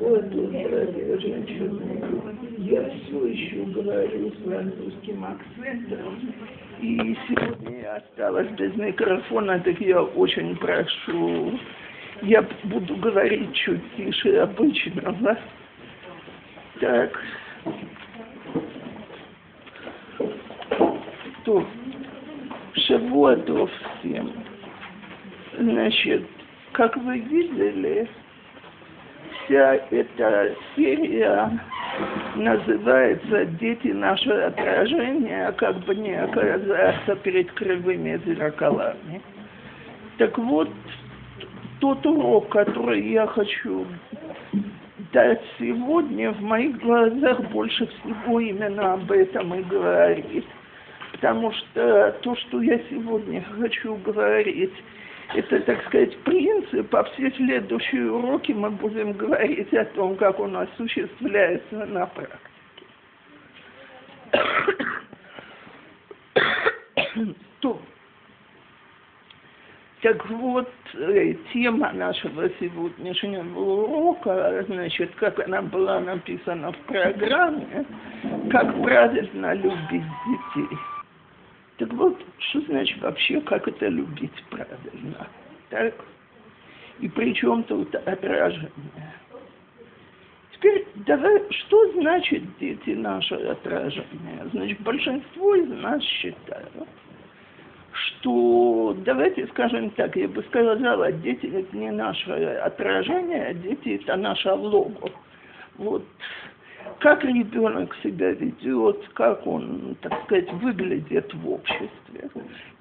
вот здравия женщины. Я все еще говорю с французским акцентом. И сегодня я осталась без микрофона, так я очень прошу. Я буду говорить чуть тише обычного. Так. То. Шавуатов всем. Значит, как вы видели, вся эта серия называется «Дети наше отражение», как бы не оказаться перед кривыми зеркалами. Так вот, тот урок, который я хочу дать сегодня, в моих глазах больше всего именно об этом и говорит. Потому что то, что я сегодня хочу говорить, это, так сказать, принцип, а все следующие уроки мы будем говорить о том, как он осуществляется на практике. То. Так вот, э, тема нашего сегодняшнего урока, значит, как она была написана в программе, как правильно любить детей. Так вот, что значит вообще, как это любить правильно? Так? И при чем тут отражение? Теперь давай, что значит дети наше отражение? Значит, большинство из нас считают, что, давайте скажем так, я бы сказала, дети это не наше отражение, дети это наше лого. Вот как ребенок себя ведет, как он, так сказать, выглядит в обществе.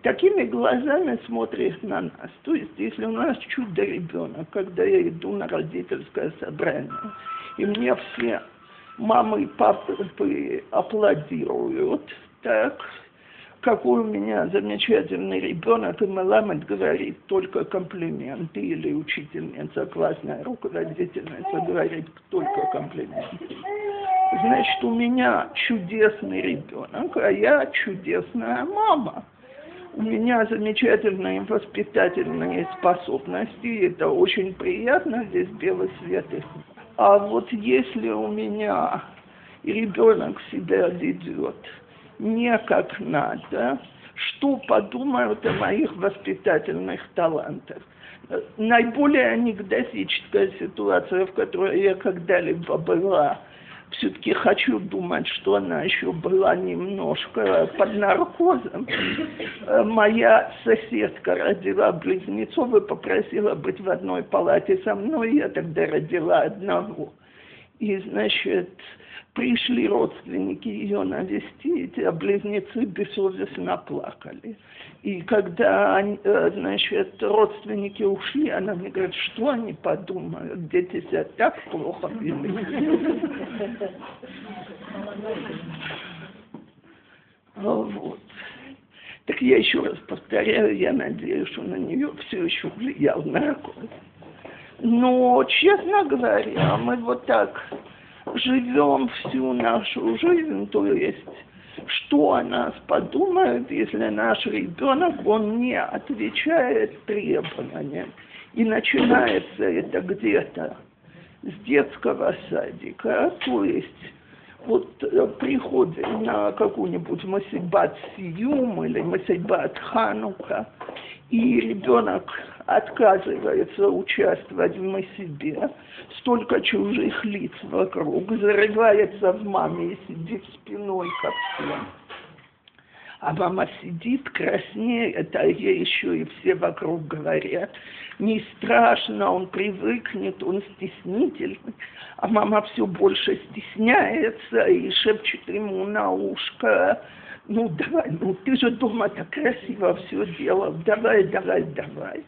Такими глазами смотрит на нас. То есть, если у нас чудо-ребенок, когда я иду на родительское собрание, и мне все мамы и папы аплодируют, так, какой у меня замечательный ребенок, и Маламед говорит только комплименты, или учительница, классная руководительница говорит только комплименты. Значит, у меня чудесный ребенок, а я чудесная мама. У меня замечательные воспитательные способности, и это очень приятно, здесь белый свет. А вот если у меня ребенок себя ведет не как надо, что подумают о моих воспитательных талантах. Наиболее анекдотическая ситуация, в которой я когда-либо была, все-таки хочу думать, что она еще была немножко под наркозом. Моя соседка родила близнецов и попросила быть в одной палате со мной, я тогда родила одного. И, значит, пришли родственники ее навести, эти близнецы бессовестно плакали. И когда, э, значит, родственники ушли, она мне говорит, что они подумают, дети себя так плохо вели. Вот. Так я еще раз повторяю, я надеюсь, что на нее все еще влиял наркоз. Но, честно говоря, мы вот так живем всю нашу жизнь, то есть что о нас подумают, если наш ребенок, он не отвечает требованиям. И начинается это где-то с детского садика, то есть вот э, приходим на какую-нибудь Масибат Сиюм или Масибат Ханука, и ребенок отказывается участвовать в Масибе, столько чужих лиц вокруг, зарывается в маме и сидит спиной ко всем. А мама сидит, краснеет, а ей еще и все вокруг говорят, не страшно, он привыкнет, он стеснительный. А мама все больше стесняется и шепчет ему на ушко, ну давай, ну ты же дома так красиво все делал, давай, давай, давай.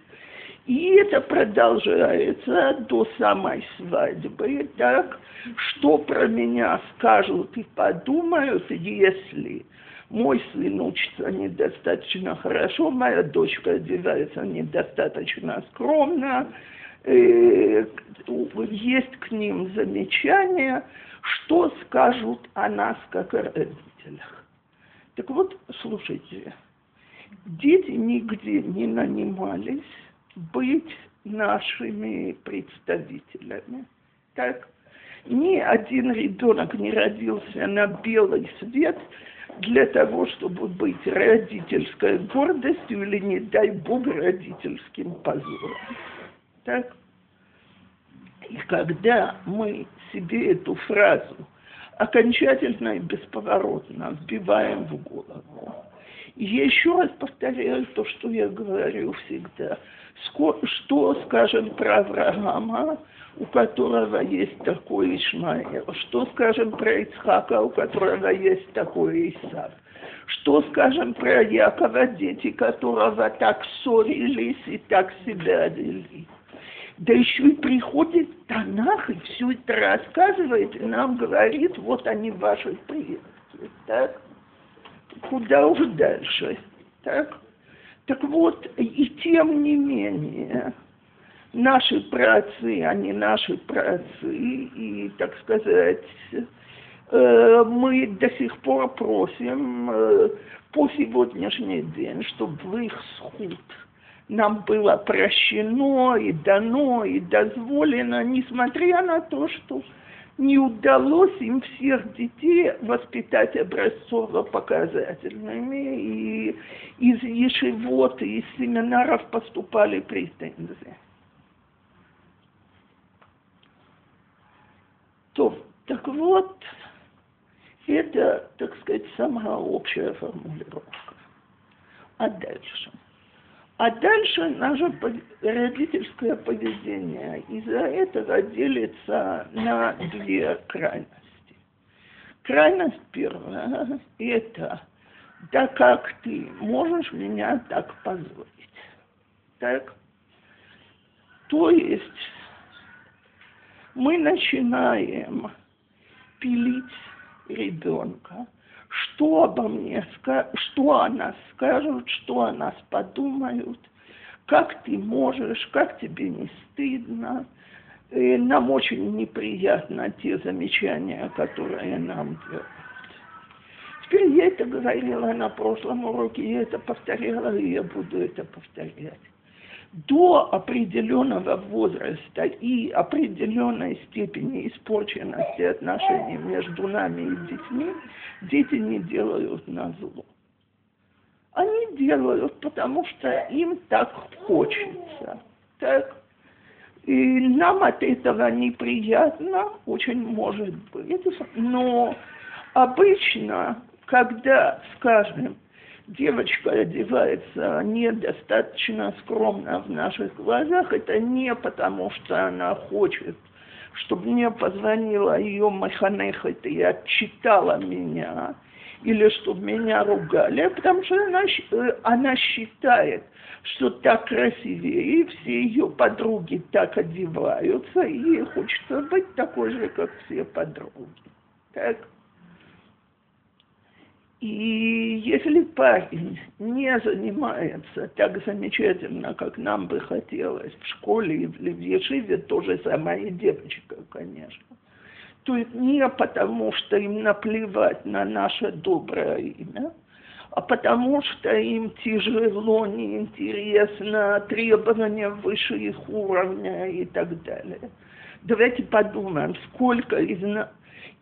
И это продолжается до самой свадьбы. Так, что про меня скажут и подумают, если мой сын учится недостаточно хорошо, моя дочка одевается недостаточно скромно, э, есть к ним замечания, что скажут о нас как о родителях. Так вот, слушайте, дети нигде не нанимались быть нашими представителями. Так? Ни один ребенок не родился на белый свет для того, чтобы быть родительской гордостью или, не дай бог, родительским позором. Так? И когда мы себе эту фразу окончательно и бесповоротно вбиваем в голову, еще раз повторяю то, что я говорю всегда. Что скажем про Авраама, у которого есть такой Ишмаэл? Что скажем про Ицхака, у которого есть такой Исав? Что скажем про Якова, дети которого так ссорились и так себя вели? Да еще и приходит Танах и все это рассказывает, и нам говорит, вот они ваши предки. Так? Куда уж дальше. Так? Так вот, и тем не менее, наши праотцы, они наши праотцы, и, так сказать, э, мы до сих пор просим э, по сегодняшний день, чтобы в их суд нам было прощено и дано и дозволено, несмотря на то, что не удалось им всех детей воспитать образцово-показательными, и из ешевот и из семинаров поступали претензии. То, так вот, это, так сказать, самая общая формулировка. А дальше – а дальше наше родительское поведение из-за этого делится на две крайности. Крайность первая – это «да как ты можешь меня так позволить?» Так? То есть мы начинаем пилить ребенка, что обо мне, что о нас скажут, что о нас подумают, как ты можешь, как тебе не стыдно. И нам очень неприятно те замечания, которые нам делают. Теперь я это говорила на прошлом уроке, я это повторяла, и я буду это повторять до определенного возраста и определенной степени испорченности отношений между нами и детьми, дети не делают на зло. Они делают, потому что им так хочется. Так? И нам от этого неприятно, очень может быть. Но обычно, когда, скажем, девочка одевается недостаточно скромно в наших глазах, это не потому, что она хочет, чтобы мне позвонила ее маханехет и отчитала меня, или чтобы меня ругали, а потому что она, э, она считает, что так красивее, и все ее подруги так одеваются, и ей хочется быть такой же, как все подруги. Так? И если парень не занимается так замечательно, как нам бы хотелось в школе или в Ешиве, то же самое и девочка, конечно, то это не потому, что им наплевать на наше доброе имя, а потому что им тяжело, неинтересно, требования выше их уровня и так далее. Давайте подумаем, сколько из нас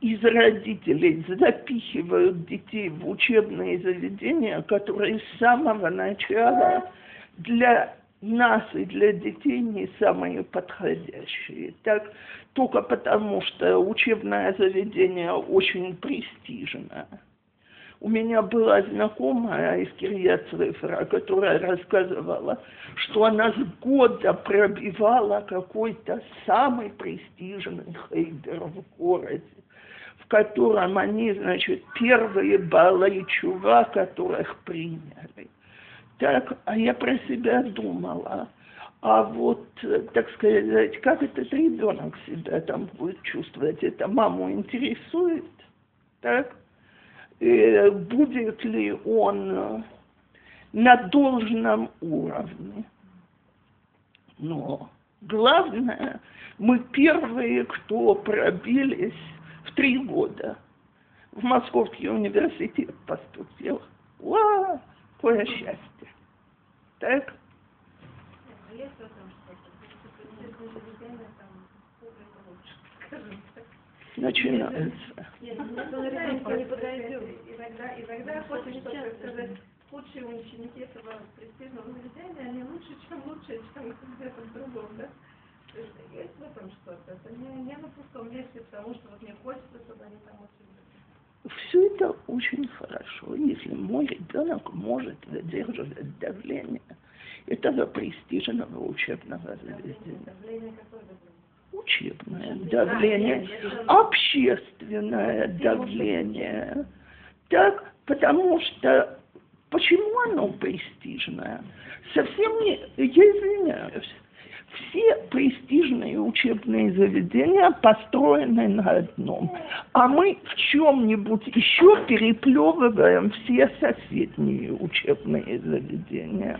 из родителей запихивают детей в учебные заведения, которые с самого начала для нас и для детей не самые подходящие. Так, только потому, что учебное заведение очень престижное. У меня была знакомая из Кирьяцрефера, которая рассказывала, что она с года пробивала какой-то самый престижный хейдер в городе котором они, значит, первые баллы чува, которых приняли. Так, а я про себя думала, а вот, так сказать, как этот ребенок себя там будет чувствовать, это маму интересует, так? И будет ли он на должном уровне? Но главное, мы первые, кто пробились три года в Московский университет поступил. Ва, какое счастье. Так? начинается. Нет, ученики этого престижного заведения, они лучше, чем лучшие, чем где-то в другом, да? Есть в этом что-то. Это не, не на пустом месте, потому что вот мне хочется, чтобы они там учились. Все это очень хорошо, если мой ребенок может выдерживать давление этого престижного учебного заведения. Давление? Учебное давление, общественное давление. Так, потому что почему оно престижное? Совсем не, я извиняюсь, все престижные учебные заведения построены на одном, а мы в чем-нибудь еще переплевываем все соседние учебные заведения.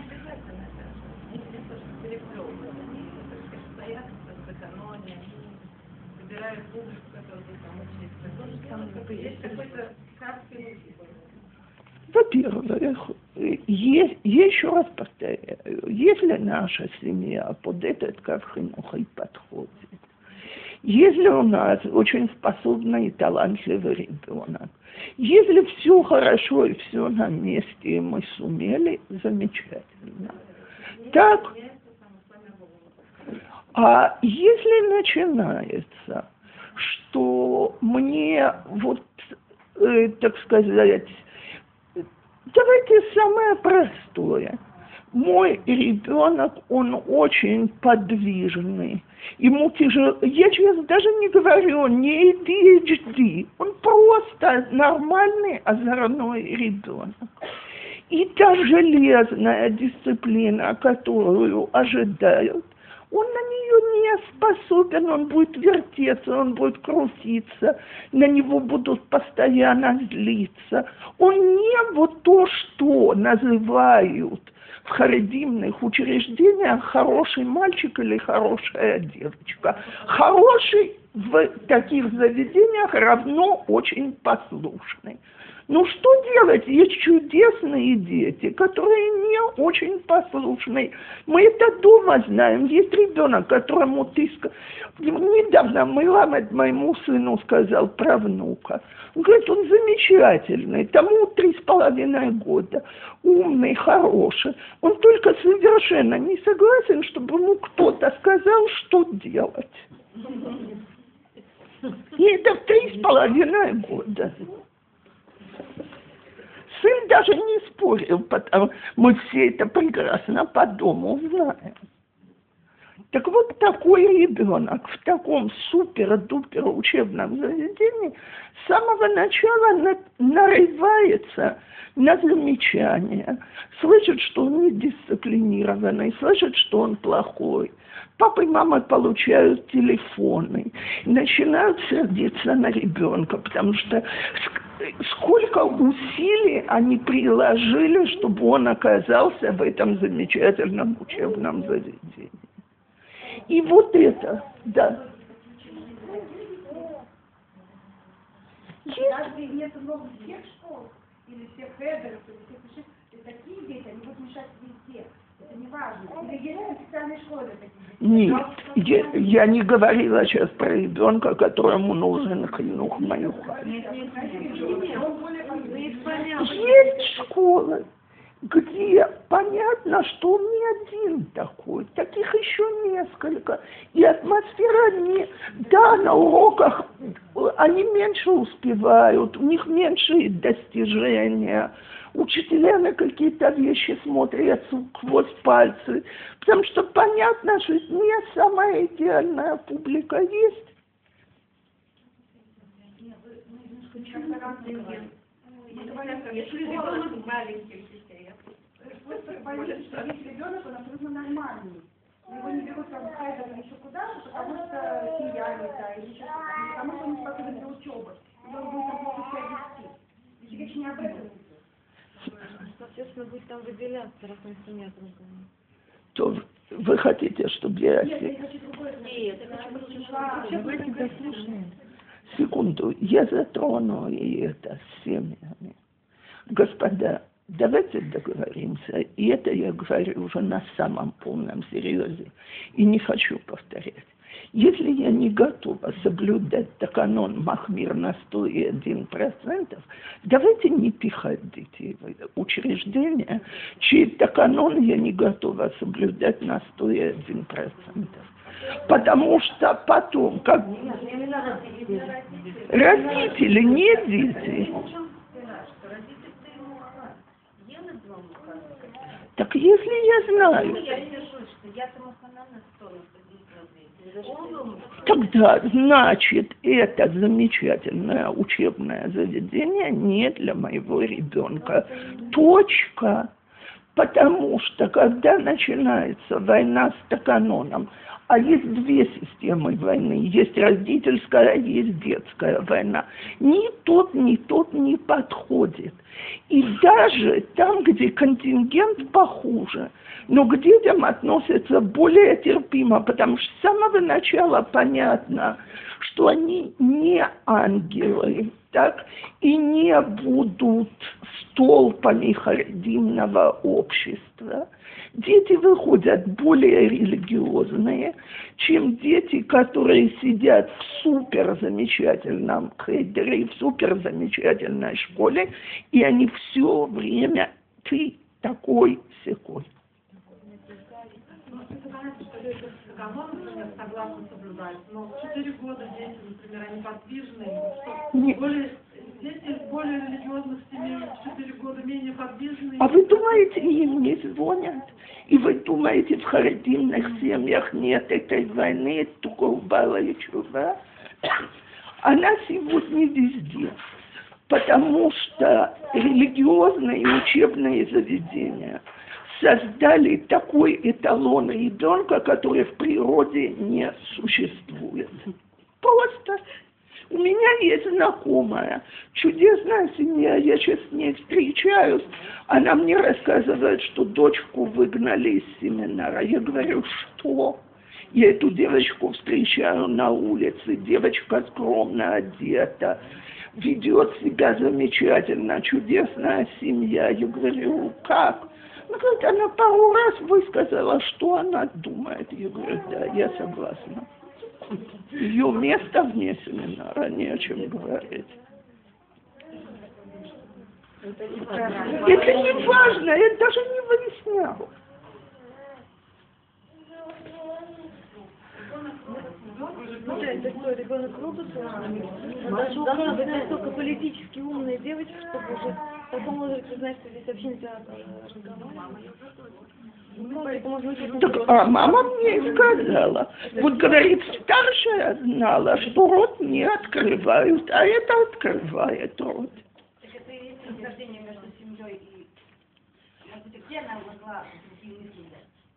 Во-первых, е- еще раз повторяю, если наша семья под этот кавхинухой подходит, если у нас очень способный и талантливый ребенок, если все хорошо и все на месте, и мы сумели, замечательно. Так, а если начинается, что мне вот, э, так сказать, давайте самое простое. Мой ребенок, он очень подвижный. Ему тяжело. Я сейчас даже не говорю не ADHD. Он просто нормальный озорной ребенок. И та железная дисциплина, которую ожидают, он на нее не способен, он будет вертеться, он будет крутиться, на него будут постоянно злиться. Он не вот то, что называют в харидимных учреждениях хороший мальчик или хорошая девочка. Хороший в таких заведениях равно очень послушный. Ну что делать? Есть чудесные дети, которые не очень послушные. Мы это дома знаем. Есть ребенок, которому ты... Недавно Мыламед моему сыну сказал про внука. Он говорит, он замечательный, тому три с половиной года, умный, хороший. Он только совершенно не согласен, чтобы ему кто-то сказал, что делать. И это в три с половиной года. Сын даже не спорил, потому мы все это прекрасно по дому знаем. Так вот такой ребенок в таком супер-дупер учебном заведении с самого начала на, нарывается на замечания, слышит, что он недисциплинированный, слышит, что он плохой. Папа и мама получают телефоны, начинают сердиться на ребенка, потому что сколько усилий они приложили, чтобы он оказался в этом замечательном учебном заведении. И вот это, да. Разве нет много всех школ или всех хедеров, или всех высших, такие дети, они будут мешать везде. Это не важно. Или есть специальные школы для таких нет, я, я не говорила сейчас про ребенка, которому нужен хинух маюха. Есть школы, где понятно, что он не один такой, таких еще несколько. И атмосфера не... Да, на уроках они меньше успевают, у них меньше достижения, учителя на какие-то вещи смотрят сквозь пальцы, потому что понятно, что не самая идеальная публика есть. Если ребенок маленький, если ребенок, он абсолютно нормальный. Его не берут там в хайдер или еще куда-то, потому что семья не та, или еще что-то. Потому что он не способен для учебы. Или он будет там плохо себя вести. Речь не об этом Соответственно, будет там выделяться, раз он семья другая. То вы хотите, чтобы я... Нет, я хочу другое. Нет, я хочу просто дослушаем. Секунду, я затрону и это с семьями. Господа, давайте договоримся, и это я говорю уже на самом полном серьезе, и не хочу повторять. Если я не готова соблюдать таканон Махмир на 101%, давайте не пихать детей в учреждение, чей таканон я не готова соблюдать на 101%. Потому что потом, как родители, не дети. Так если я знаю, тогда значит это замечательное учебное заведение не для моего ребенка. Точка. Потому что когда начинается война с Таканоном, а есть две системы войны. Есть родительская, есть детская война. Ни тот, ни тот не подходит. И даже там, где контингент похуже, но к детям относятся более терпимо, потому что с самого начала понятно, что они не ангелы, так, и не будут столпами харидимного общества. Дети выходят более религиозные, чем дети, которые сидят в супер замечательном хейдере, в супер замечательной школе, и они все время ты такой секой. согласны соблюдать, но в 4 года дети, например, они подвижные, что более дети более религиозных семей в 4 года менее подвижные. А вы думаете, им не звонят? И вы думаете, в харидимных семьях нет этой войны, и чува? Она сегодня везде, потому что религиозные учебные заведения создали такой эталон ребенка, который в природе не существует. Просто у меня есть знакомая, чудесная семья, я сейчас с ней встречаюсь, она мне рассказывает, что дочку выгнали из семинара. Я говорю, что? Я эту девочку встречаю на улице, девочка скромно одета, ведет себя замечательно, чудесная семья. Я говорю, как? Ну, говорит, она пару раз высказала, что она думает. Я говорю, да, я согласна. Ее место вне семинара, не о чем говорить. Это не важно, я даже не выяснял. Что, ребенок робот? Должна быть настолько политически умная девочка, чтобы уже в таком возрасте знать, что здесь вообще нельзя разговаривать. Так, а мама мне сказала. Вот, говорит, старшая знала, что рот не открывают, а это открывает рот.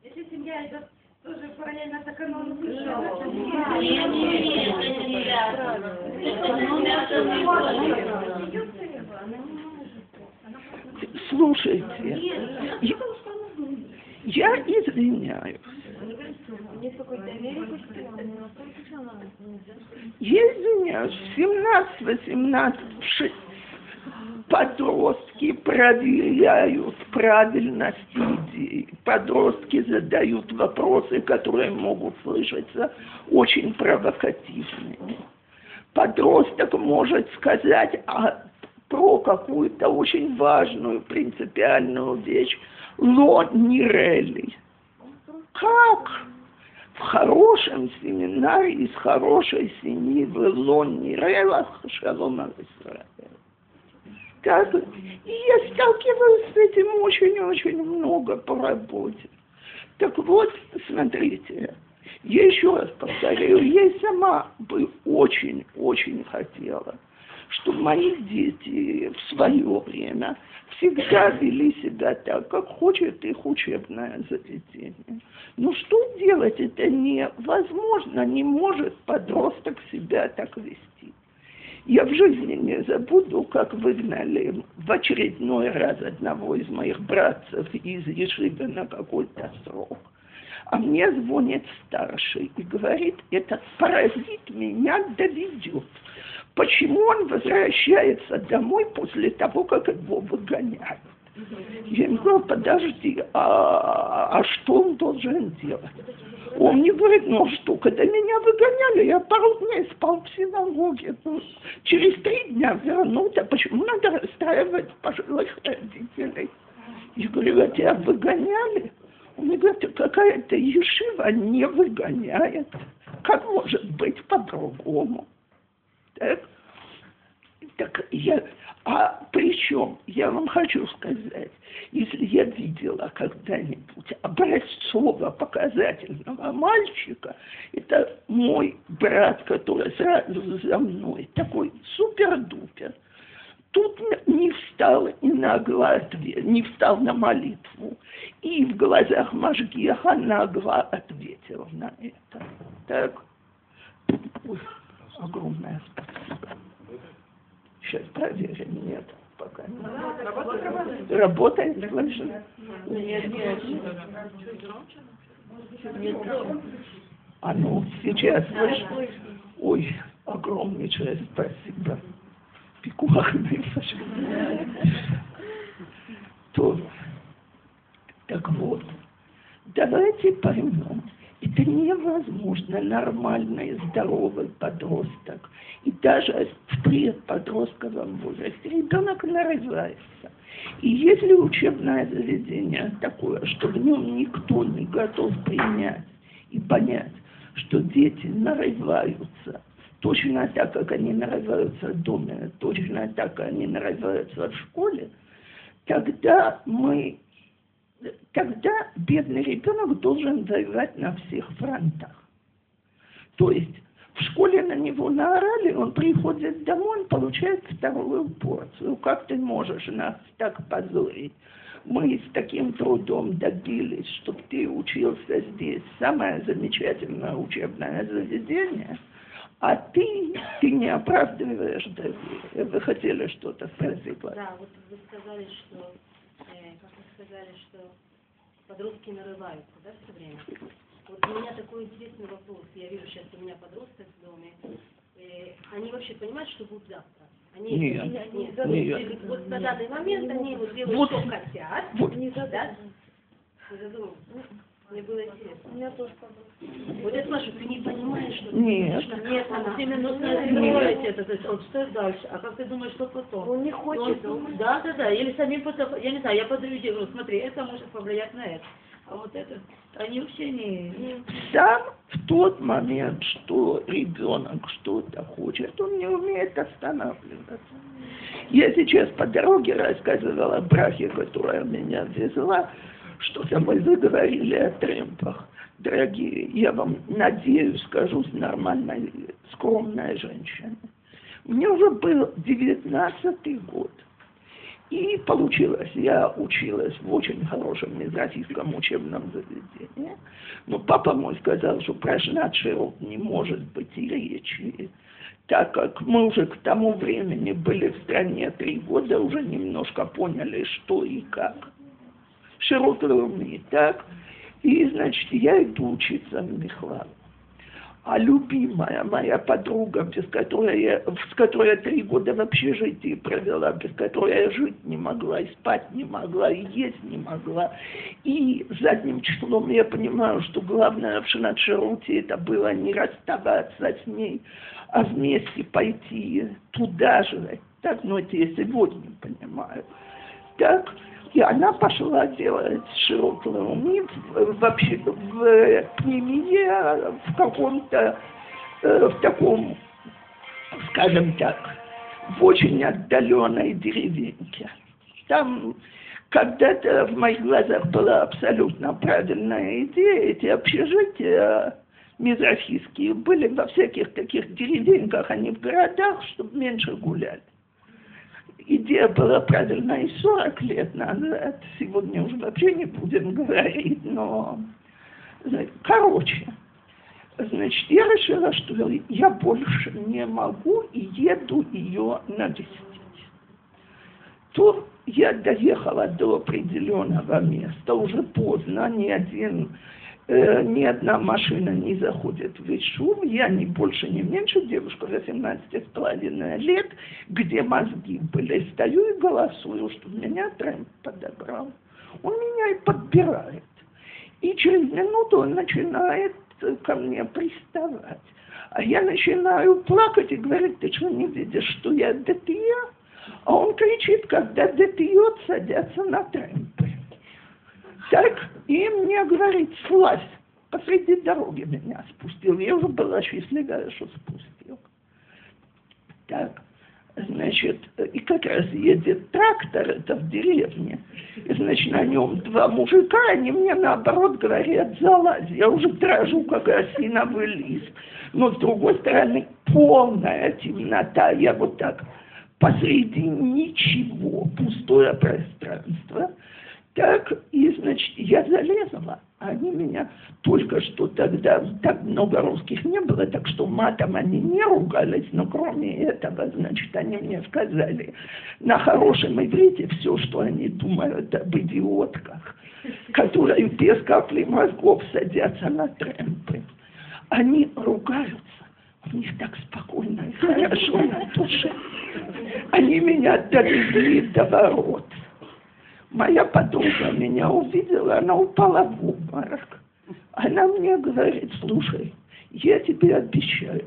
Если семья идет тоже параллельно с экономикой, Нет, нет, нет, Слушайте, же она Я извиняюсь, 17-18 подростки проверяют правильность идей. Подростки задают вопросы, которые могут слышаться очень провокативными. Подросток может сказать а, про какую-то очень важную принципиальную вещь. Ло нирели. Как? В хорошем семинаре из хорошей семьи в Лон Нирелах Шалом Израиль. Так, и я сталкиваюсь с этим очень-очень много по работе. Так вот, смотрите, я еще раз повторяю, я сама бы очень-очень хотела, чтобы мои дети в свое время всегда вели себя так, как хочет их учебное заведение. Но что делать? Это невозможно, не может подросток себя так вести. Я в жизни не забуду, как выгнали в очередной раз одного из моих братцев из Ешивы на какой-то срок. А мне звонит старший и говорит, этот паразит меня доведет. Почему он возвращается домой после того, как его выгоняют? Я ему говорю, подожди, а, а что он должен делать? Он мне говорит, ну что, когда меня выгоняли, я пару дней спал в синагоге. Ну, через три дня вернулся. Почему надо расстраивать пожилых родителей? Я говорю, а тебя выгоняли? Он мне говорит, какая-то ешива не выгоняет. Как может быть по-другому? Так? Я, а причем, я вам хочу сказать, если я видела когда-нибудь образцово показательного мальчика, это мой брат, который сразу за мной, такой супер-дупер. Тут не встал и нагло ответил, не встал на молитву. И в глазах Машгеха нагло ответил на это. Так, Ой, огромное спасибо. Сейчас проверим. Нет, пока нет. Работает, слышно? Нет, нет. А ну, сейчас слышно? Ой, огромнейшее спасибо. Пикуах То, так вот, давайте поймем, это невозможно нормальный, здоровый подросток. И даже в предподростковом возрасте ребенок нарывается. И если учебное заведение такое, что в нем никто не готов принять и понять, что дети нарываются, точно так, как они нарываются в доме, точно так, как они нарываются в школе, тогда мы тогда бедный ребенок должен воевать на всех фронтах. То есть в школе на него наорали, он приходит домой, он получает вторую порцию. Как ты можешь нас так позорить? Мы с таким трудом добились, чтобы ты учился здесь. Самое замечательное учебное заведение. А ты, ты не оправдываешь доверие. Вы хотели что-то спросить? Да, вот вы сказали, что сказали, что подростки нарываются, да, все время? Вот у меня такой интересный вопрос. Я вижу сейчас у меня подросток в доме. Э, они вообще понимают, что будет завтра? Они, нет, нет, нет, нет. Вот на данный момент они вот делают, вот, что хотят. Вот. Не да? Не задумываются. Мне было интересно. У меня тоже подросток. Вот я спрашиваю, ты не понимаешь, что Нет. Что, Нет, она именно строить это, то есть он что дальше, а как ты думаешь, что потом? Он не хочет Он-. Да, да, да, или самим потом, я не знаю, я подаю идею, говорю, смотри, это может повлиять на это. А вот это, они вообще не... не- Сам в тот момент, что ребенок что-то хочет, он не умеет останавливаться. Я сейчас по дороге рассказывала брахе, которая меня везла, что-то мы заговорили о тремпах. Дорогие, я вам, надеюсь, скажу с нормальной, скромной женщиной. Мне уже был девятнадцатый год. И получилось, я училась в очень хорошем мизрахийском учебном заведении, но папа мой сказал, что про Шнат не может быть и речи, так как мы уже к тому времени были в стране три года, уже немножко поняли, что и как. Широколуми, так? И, значит, я иду учиться в Михлаву. А любимая моя подруга, без которой я, с которой я три года в общежитии провела, без которой я жить не могла, и спать не могла, и есть не могла. И задним числом я понимаю, что главное в Шинатшируте это было не расставаться с ней, а вместе пойти туда же. Так, ну это я сегодня понимаю. Так, и она пошла делать широкий умит вообще в пневмия, в каком-то, э, в таком, скажем так, в очень отдаленной деревеньке. Там когда-то в моих глазах была абсолютно правильная идея. Эти общежития мизрахийские были во всяких таких деревеньках, а не в городах, чтобы меньше гуляли идея была правильная и 40 лет назад, сегодня уже вообще не будем говорить, но, короче, значит, я решила, что я больше не могу и еду ее навестить. То я доехала до определенного места, уже поздно, ни один э, ни одна машина не заходит в шум, я не больше, не меньше, девушка 18 с половиной лет, где мозги были, стою и голосую, что меня Трэмп подобрал. Он меня и подбирает. И через минуту он начинает ко мне приставать. А я начинаю плакать и говорить, ты что, не видишь, что я датия? А он кричит, когда датиот садятся на трэмпы. Так, и мне говорит, слазь, посреди дороги меня спустил. Я уже была счастливая, что спустил. Так, значит, и как раз едет трактор, это в деревне, и, значит, на нем два мужика, они мне наоборот говорят, залазь, я уже дрожу, как осиновый лист, но с другой стороны полная темнота, я вот так посреди ничего, пустое пространство, так, и, значит, я залезла. Они меня только что тогда, так много русских не было, так что матом они не ругались, но кроме этого, значит, они мне сказали на хорошем иврите все, что они думают об идиотках, которые без капли мозгов садятся на трэмпы. Они ругаются, у них так спокойно и хорошо на душе. Они меня довели до ворот. Моя подруга меня увидела, она упала в обморок. Она мне говорит, слушай, я тебе обещаю,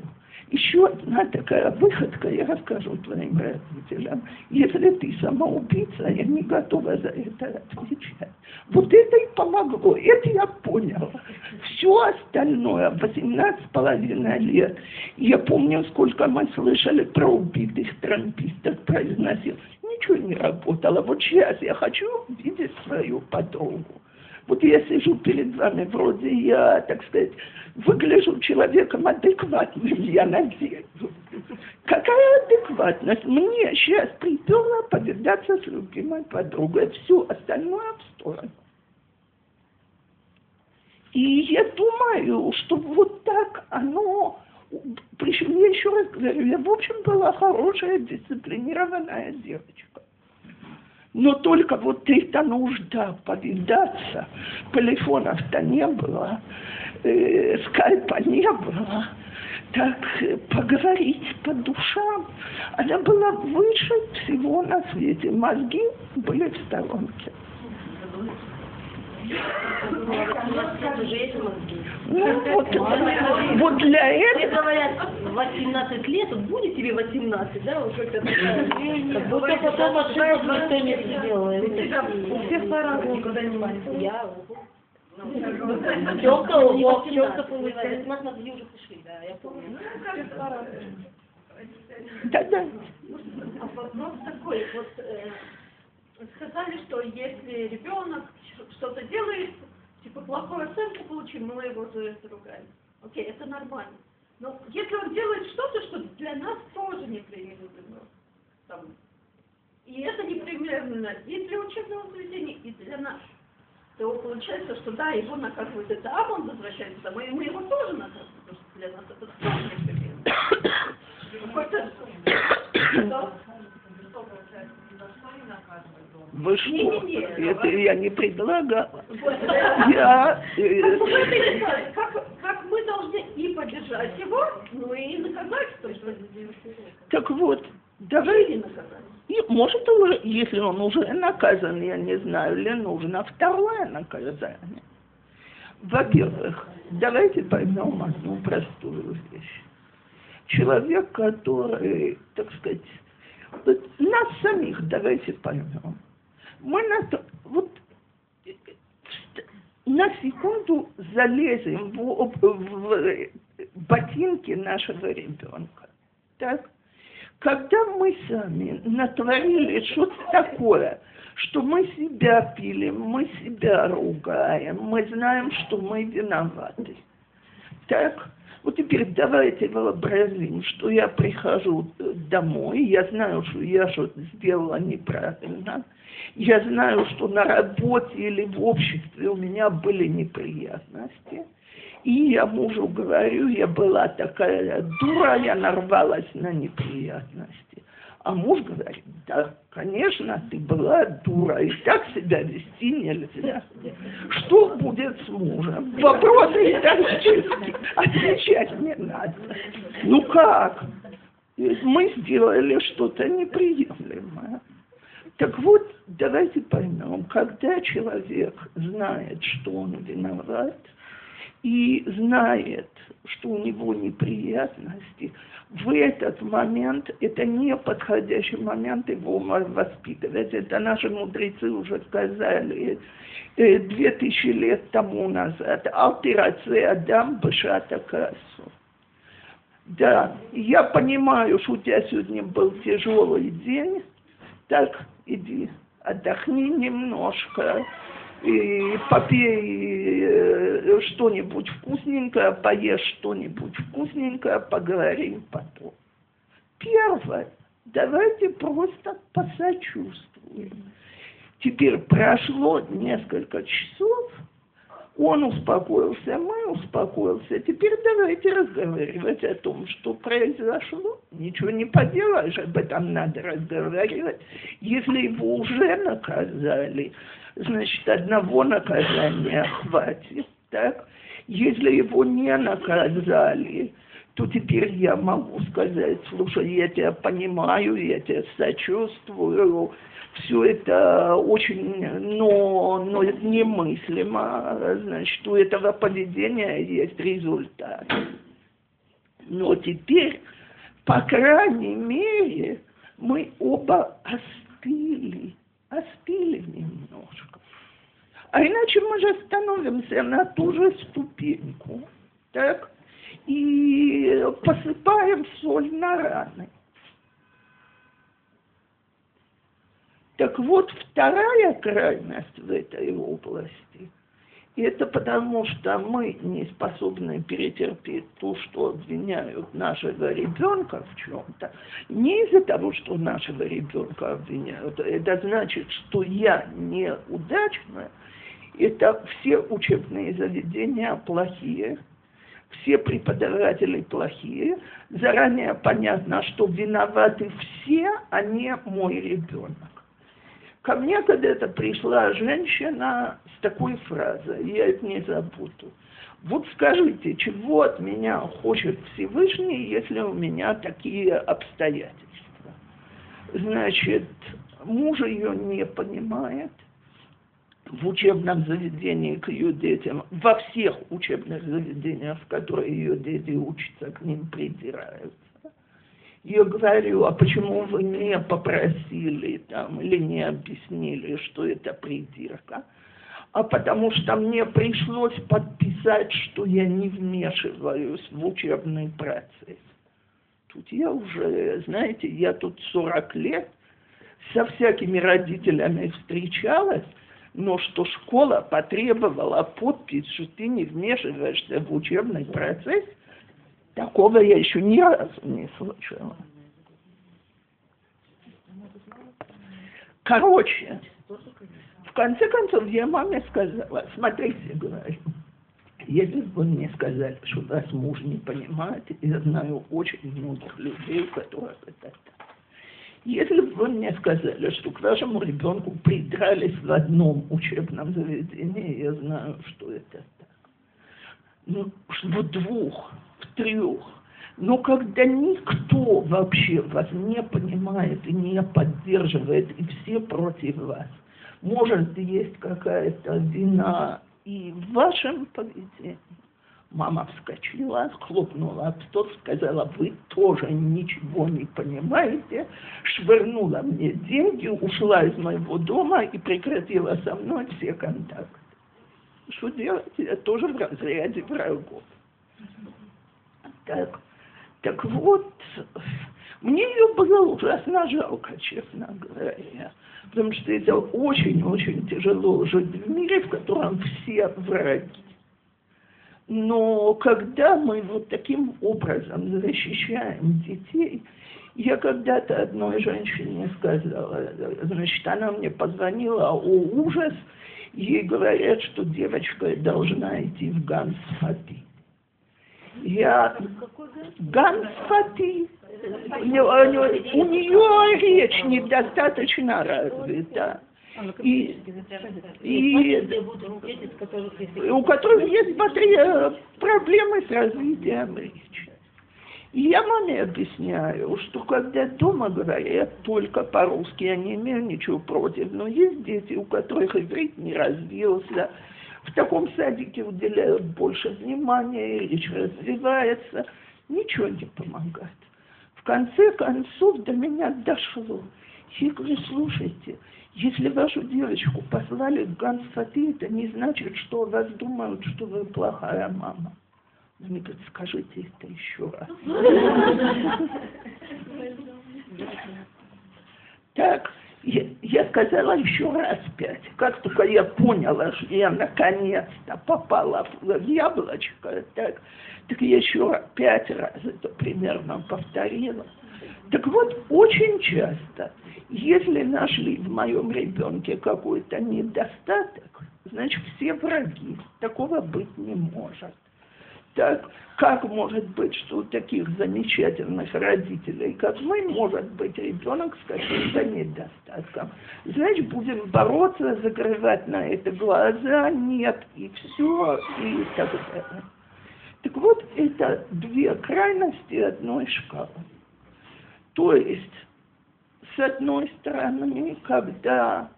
еще одна такая выходка, я расскажу твоим родителям. Если ты самоубийца, я не готова за это отвечать. Вот это и помогло, это я поняла. Все остальное, 18 с половиной лет, я помню, сколько мы слышали про убитых трампистов, про изнасилование ничего не работало. Вот сейчас я хочу видеть свою подругу. Вот я сижу перед вами, вроде я, так сказать, выгляжу человеком адекватным, я надеюсь. Какая адекватность? Мне сейчас приперла повидаться с любимой подругой. Все остальное в сторону. И я думаю, что вот так оно причем я еще раз говорю, я в общем была хорошая, дисциплинированная девочка. Но только вот эта нужда повидаться, телефонов-то не было, э, скайпа не было, так поговорить по душам, она была выше всего на свете. Мозги были в сторонке. Ну, вот, вот для этого... говорят, 18 лет, вот будет тебе 18, да, уже как Как будто потом ошибок никто не сделает. У всех по-разному когда-нибудь. Я, Тёлка, ого, тёлка получается. 18 уже пришли, да, я помню. Да-да. А вопрос такой, вот э, сказали, что если ребенок что-то делает, типа плохую оценку получил, мы его за это ругаем. Окей, это нормально. Но если он делает что-то, что для нас тоже неприемлемо, там, и это непримерно и для учебного заведения, и для нас, то получается, что да, его наказывают это, а он возвращается домой, и мы его тоже наказываем, потому что для нас это тоже. Какой-то... Вы что? Не-не-не. Это я не предлагала. Я... э, Как, как мы должны и поддержать его, ну и наказать, что что Так вот, наказать. И может, уже, если он уже наказан, я не знаю, ли нужно второе наказание. Во-первых, давайте поймем одну простую вещь. Человек, который, так сказать, нас самих давайте поймем. Мы на то, вот на секунду залезем в, в- в ботинки нашего ребенка. Так? Когда мы сами натворили что-то такое, что мы себя пилим, мы себя ругаем, мы знаем, что мы виноваты. Так, вот теперь давайте вообразим, что я прихожу домой, я знаю, что я что-то сделала неправильно, я знаю, что на работе или в обществе у меня были неприятности, и я мужу говорю, я была такая дура, я нарвалась на неприятности. А муж говорит, да, конечно, ты была дура, и так себя вести нельзя. Что будет с мужем? Вопрос риторический, отвечать не надо. Ну как? Мы сделали что-то неприемлемое. Так вот, давайте поймем, когда человек знает, что он виноват, и знает, что у него неприятности, в этот момент это не подходящий момент его воспитывать. Это наши мудрецы уже сказали э, две тысячи лет тому назад. Алтираце Адам Башата Касу. Да, я понимаю, что у тебя сегодня был тяжелый день. Так, иди, отдохни немножко и попей э, что-нибудь вкусненькое, поешь что-нибудь вкусненькое, поговорим потом. Первое, давайте просто посочувствуем. Теперь прошло несколько часов, он успокоился, мы успокоился. Теперь давайте разговаривать о том, что произошло. Ничего не поделаешь, об этом надо разговаривать. Если его уже наказали, значит, одного наказания хватит, так? Если его не наказали, то теперь я могу сказать, слушай, я тебя понимаю, я тебя сочувствую, все это очень, но, но немыслимо, значит, у этого поведения есть результат. Но теперь, по крайней мере, мы оба остыли остыли немножко. А иначе мы же становимся на ту же ступеньку, так, и посыпаем соль на раны. Так вот, вторая крайность в этой области – это потому, что мы не способны перетерпеть то, что обвиняют нашего ребенка в чем-то, не из-за того, что нашего ребенка обвиняют. Это значит, что я неудачная. Это все учебные заведения плохие, все преподаватели плохие. Заранее понятно, что виноваты все, а не мой ребенок. Ко мне когда-то пришла женщина с такой фразой, я это не забуду. Вот скажите, чего от меня хочет Всевышний, если у меня такие обстоятельства? Значит, муж ее не понимает, в учебном заведении к ее детям, во всех учебных заведениях, в которые ее дети учатся, к ним придираются. Я говорю, а почему вы не попросили там или не объяснили, что это придирка? А потому что мне пришлось подписать, что я не вмешиваюсь в учебный процесс. Тут я уже, знаете, я тут 40 лет со всякими родителями встречалась, но что школа потребовала подпись, что ты не вмешиваешься в учебный процесс – Такого я еще ни разу не слышала. Короче, в конце концов я маме сказала, смотрите, говорю, если бы мне сказали, что вас муж не понимает, я знаю очень многих людей, которых это так. Если бы вы мне сказали, что к вашему ребенку придрались в одном учебном заведении, я знаю, что это так. Ну, в двух трех. Но когда никто вообще вас не понимает и не поддерживает, и все против вас, может есть какая-то вина и в вашем поведении. Мама вскочила, хлопнула об стол, сказала, вы тоже ничего не понимаете, швырнула мне деньги, ушла из моего дома и прекратила со мной все контакты. Что делать? Я тоже в разряде врагов. Так, так вот, мне ее было ужасно жалко, честно говоря. Потому что это очень-очень тяжело жить в мире, в котором все враги. Но когда мы вот таким образом защищаем детей, я когда-то одной женщине сказала, значит, она мне позвонила, о ужас, ей говорят, что девочка должна идти в Гансфати. Я Гансфати. У нее речь недостаточно развита. И, и у которых есть проблемы с развитием речи. И я маме объясняю, что когда дома говорят только по-русски, я не имею ничего против, но есть дети, у которых иврит не развился, В таком садике уделяют больше внимания, речь развивается, ничего не помогает. В конце концов до меня дошло. Я говорю, слушайте, если вашу девочку послали в Гансфаты, это не значит, что о вас думают, что вы плохая мама. Он мне говорит, скажите это еще раз. Так, я, я сказала еще раз пять. Как только я поняла, что я наконец-то попала в яблочко, так, так я еще пять раз это примерно повторила. Так вот, очень часто, если нашли в моем ребенке какой-то недостаток, значит, все враги. Такого быть не может. Так, как может быть, что у таких замечательных родителей, как мы, может быть ребенок с каким-то недостатком? Значит, будем бороться, закрывать на это глаза, нет, и все, и так далее. Так вот, это две крайности одной шкалы. То есть, с одной стороны, когда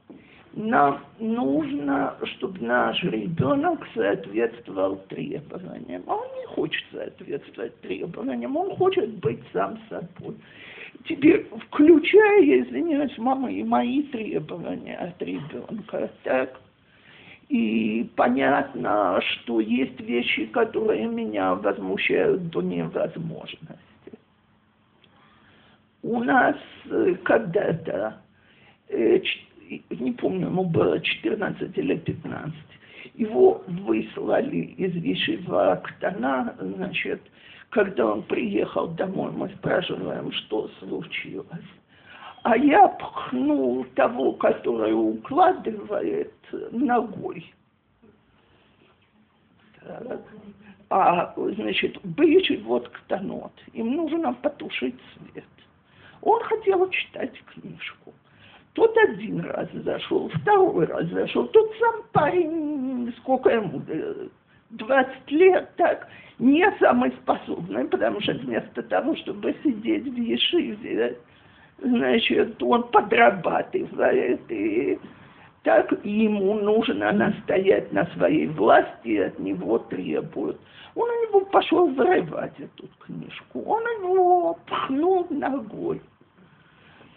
нам нужно, чтобы наш ребенок соответствовал требованиям. А он не хочет соответствовать требованиям, он хочет быть сам собой. Теперь, включая, извиняюсь, мамы и мои требования от ребенка, так? И понятно, что есть вещи, которые меня возмущают до невозможности. У нас э, когда-то э, не помню, ему было 14 или 15. Его выслали из Вишива значит, когда он приехал домой, мы спрашиваем, что случилось. А я пхнул того, который укладывает, ногой. А, значит, бычий вот ктанот. Им нужно потушить свет. Он хотел читать книжку. Тот один раз зашел, второй раз зашел. Тот сам парень, сколько ему, 20 лет, так, не самый способный, потому что вместо того, чтобы сидеть в Ешиве, значит, он подрабатывает, и так ему нужно настоять на своей власти, и от него требуют. Он у него пошел взрывать эту книжку, он его пхнул ногой.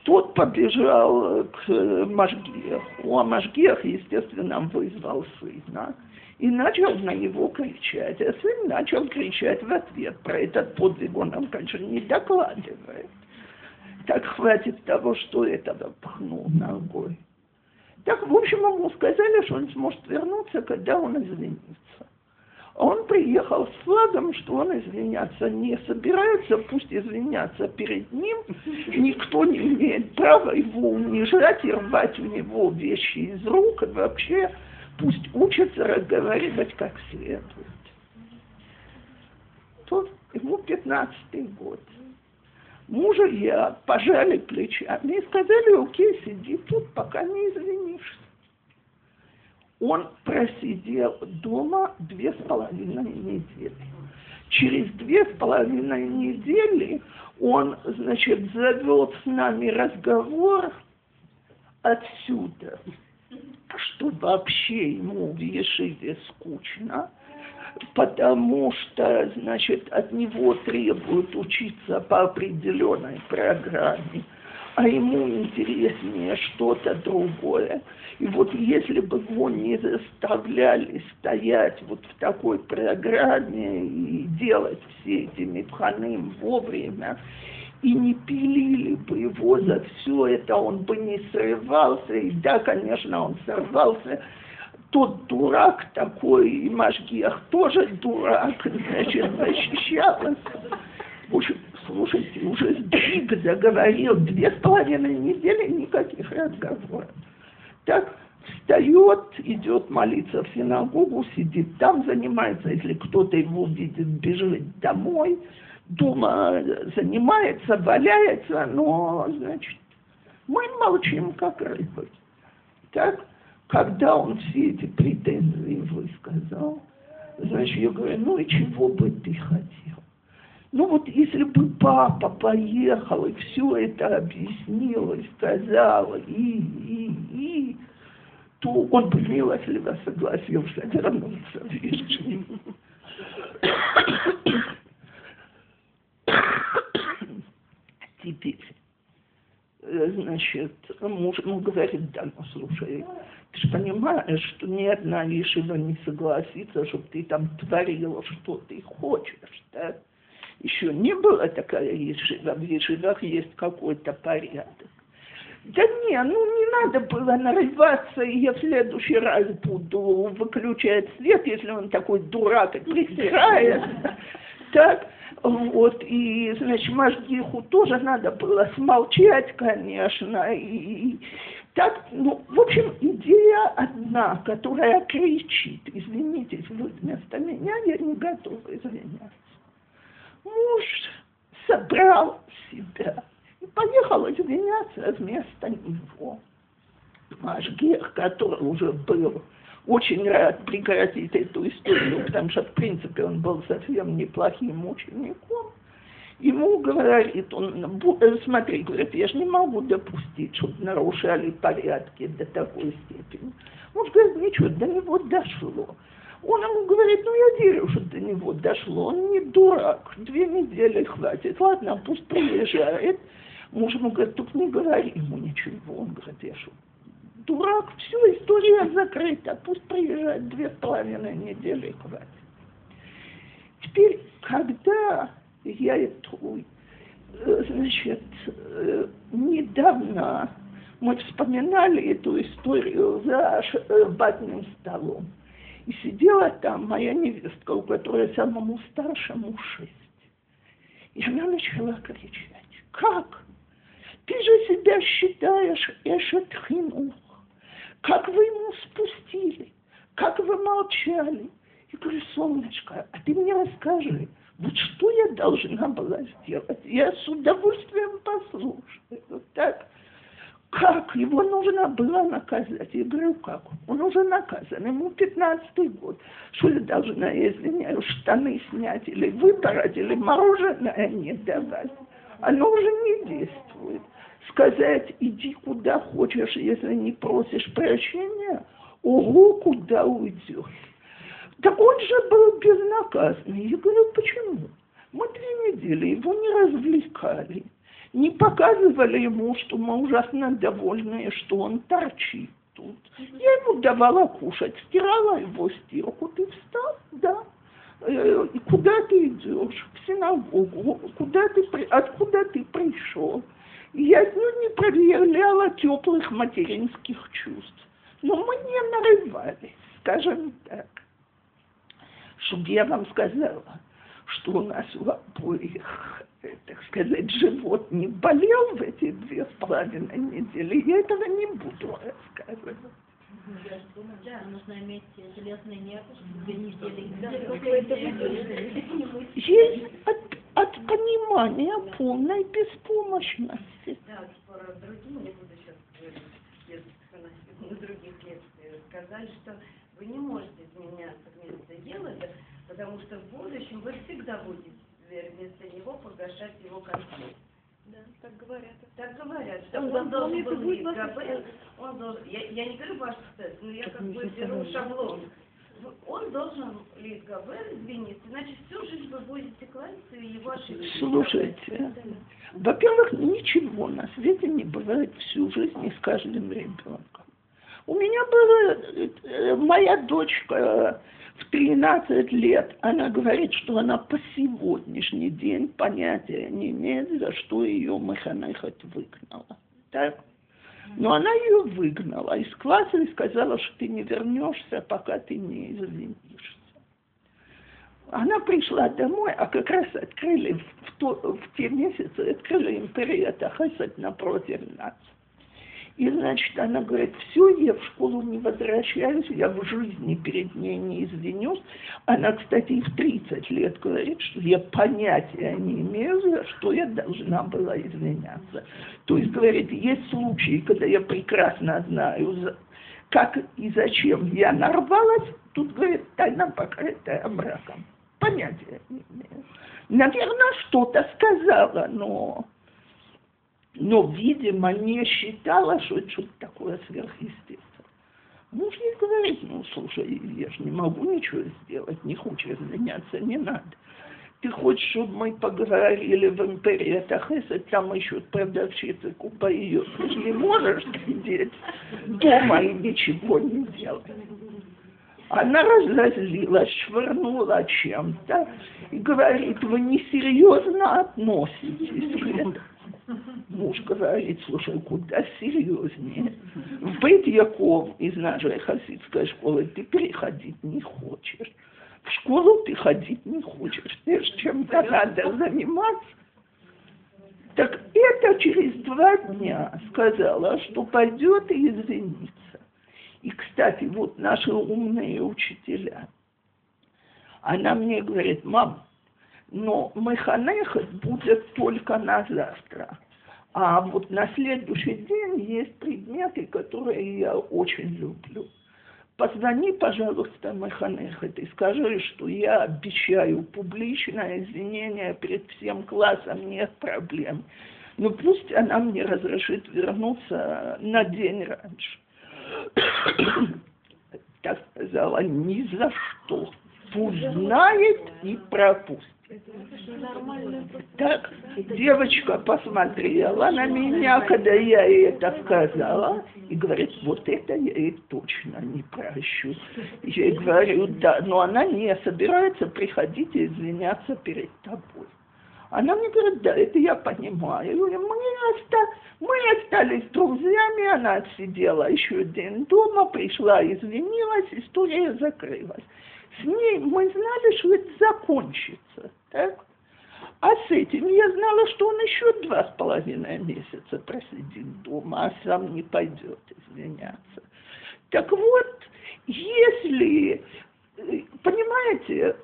Тот побежал к Машгеху, а Машгех, естественно, вызвал сына и начал на него кричать. А сын начал кричать в ответ. Про этот подвиг он нам, конечно, не докладывает. Так хватит того, что этого пхнул ногой. Так, в общем, ему сказали, что он сможет вернуться, когда он извинится. Он приехал с флагом, что он извиняться не собирается, пусть извиняться перед ним. Никто не имеет права его унижать и рвать у него вещи из рук. И вообще пусть учится разговаривать как следует. Тут ему пятнадцатый год. Мужа я пожали плечами и сказали, окей, сиди тут, пока не извинишься он просидел дома две с половиной недели. Через две с половиной недели он, значит, завел с нами разговор отсюда, что вообще ему в Ешиве скучно, потому что, значит, от него требуют учиться по определенной программе – а ему интереснее что-то другое. И вот если бы его не заставляли стоять вот в такой программе и делать все эти митханым вовремя, и не пилили бы его за все это, он бы не срывался. И да, конечно, он сорвался. Тот дурак такой, и Машгиях тоже дурак, значит, защищалась. В общем, слушайте, уже сдвиг заговорил две с половиной недели, никаких разговоров. Так, встает, идет молиться в синагогу, сидит там, занимается, если кто-то его видит, бежит домой, дома занимается, валяется, но, значит, мы молчим, как рыбы. Так, когда он все эти претензии высказал, значит, я говорю, ну и чего бы ты хотел? Ну вот если бы папа поехал и все это объяснил, и сказал, и, и, и, то он бы милостливо согласился вернуться в Вишни. Теперь, э, значит, муж ему говорит, да, ну слушай, ты же понимаешь, что ни одна Ешива не согласится, чтобы ты там творила, что ты хочешь, да? Еще не было такая Ешива, в Ешивах есть какой-то порядок. Да не, ну не надо было нарываться, и я в следующий раз буду выключать свет, если он такой дурак и притирается. Так, вот, и, значит, Машгиху тоже надо было смолчать, конечно, и так, ну, в общем, идея одна, которая кричит, извините, вы вместо меня, я не готова извиняться. Муж собрал себя и поехал извиняться вместо него. Машгех, который уже был очень рад прекратить эту историю, потому что, в принципе, он был совсем неплохим учеником, ему говорит, он, э, смотри, говорит, я же не могу допустить, чтобы нарушали порядки до такой степени. Он говорит, ничего, до него дошло. Он ему говорит, ну я верю, что до него дошло, он не дурак, две недели хватит, ладно, пусть приезжает. Муж ему говорит, только не говори ему ничего. Он говорит, я что, дурак, все, история закрыта, пусть приезжает две с половиной недели хватит. Теперь, когда я эту, э, значит, э, недавно мы вспоминали эту историю за батным столом. И сидела там моя невестка, у которой самому старшему шесть. И она начала кричать. Как? Ты же себя считаешь эшет хинух. Как вы ему спустили? Как вы молчали? Я говорю, солнышко, а ты мне расскажи, вот что я должна была сделать? Я с удовольствием послушаю. Вот так. Как? Его нужно было наказать. Я говорю, как? Он уже наказан. Ему 15 год. Что я должна, я извиняюсь, штаны снять или выпороть, или мороженое не давать? Оно уже не действует. Сказать, иди куда хочешь, если не просишь прощения, ого, куда уйдешь. Так он же был безнаказанный. Я говорю, почему? Мы две недели его не развлекали, не показывали ему, что мы ужасно довольны, что он торчит тут. Я ему давала кушать, стирала его стирку, ты встал, да. Э, и куда ты идешь? В синагогу. Куда ты, откуда ты пришел? я отнюдь не проявляла теплых материнских чувств. Но мы не нарывались, скажем так чтобы я вам сказала, что у нас у обоих, так сказать, живот не болел в эти две с половиной недели, я этого не буду рассказывать. Да, нужно иметь железные нервы, чтобы две недели. Есть от, от понимания полной беспомощности. Да, вот другим, не буду сейчас говорить, на других лекциях, сказали, что вы не можете изменяться вместо Елада, потому что в будущем вы всегда будете вместо него погашать его конфликт. Да, так говорят. Так говорят, что Он он, должен был быть ГБ, он должен, я, я не говорю ваш тест, но я как бы беру шаблон. Вы- Он должен Лид ГБ извиниться, иначе всю жизнь вы будете кланяться и его ошибки. Слушайте, во-первых, ничего на свете не бывает всю жизнь и с каждым ребенком. У меня была э, моя дочка в 13 лет, она говорит, что она по сегодняшний день понятия не имеет, за что ее Маханехат выгнала. Так? Но она ее выгнала из класса и сказала, что ты не вернешься, пока ты не извинишься. Она пришла домой, а как раз открыли в, то, в те месяцы, открыли империю Тахасад напротив нас. И, значит, она говорит, все, я в школу не возвращаюсь, я в жизни перед ней не извинюсь. Она, кстати, и в 30 лет говорит, что я понятия не имею, что я должна была извиняться. То есть, говорит, есть случаи, когда я прекрасно знаю, как и зачем я нарвалась, тут, говорит, тайна покрытая браком. Понятия не имею. Наверное, что-то сказала, но но, видимо, не считала, что это что-то такое сверхъестественное. Муж ей говорит, ну, слушай, я же не могу ничего сделать, не хочешь заняться, не надо. Ты хочешь, чтобы мы поговорили в интернетах, если там еще продавщицы купают, ты же не можешь сидеть дома и ничего не делать. Она разозлилась, швырнула чем-то и говорит, вы несерьезно относитесь к этому. Муж говорит, слушай, куда серьезнее. В Бет Яков из нашей хасидской школы ты переходить не хочешь. В школу ты ходить не хочешь. Ты ж чем-то надо заниматься. Так это через два дня сказала, что пойдет и извинится. И, кстати, вот наши умные учителя. Она мне говорит, мам, но Механехет будет только на завтра. А вот на следующий день есть предметы, которые я очень люблю. Позвони, пожалуйста, Механехет и скажи, что я обещаю публичное извинение перед всем классом, нет проблем. Но пусть она мне разрешит вернуться на день раньше. Так сказала, ни за что. Пусть знает и пропустит. Так, девочка посмотрела на меня, когда я ей это сказала, и говорит, вот это я ей точно не прощу. Я ей говорю, да, но она не собирается приходить и извиняться перед тобой. Она мне говорит, да, это я понимаю. Оста... мы остались друзьями, она отсидела еще день дома, пришла, извинилась, история закрылась. С ней мы знали, что это закончится. Так? А с этим я знала, что он еще два с половиной месяца просидит дома, а сам не пойдет извиняться. Так вот, если, понимаете,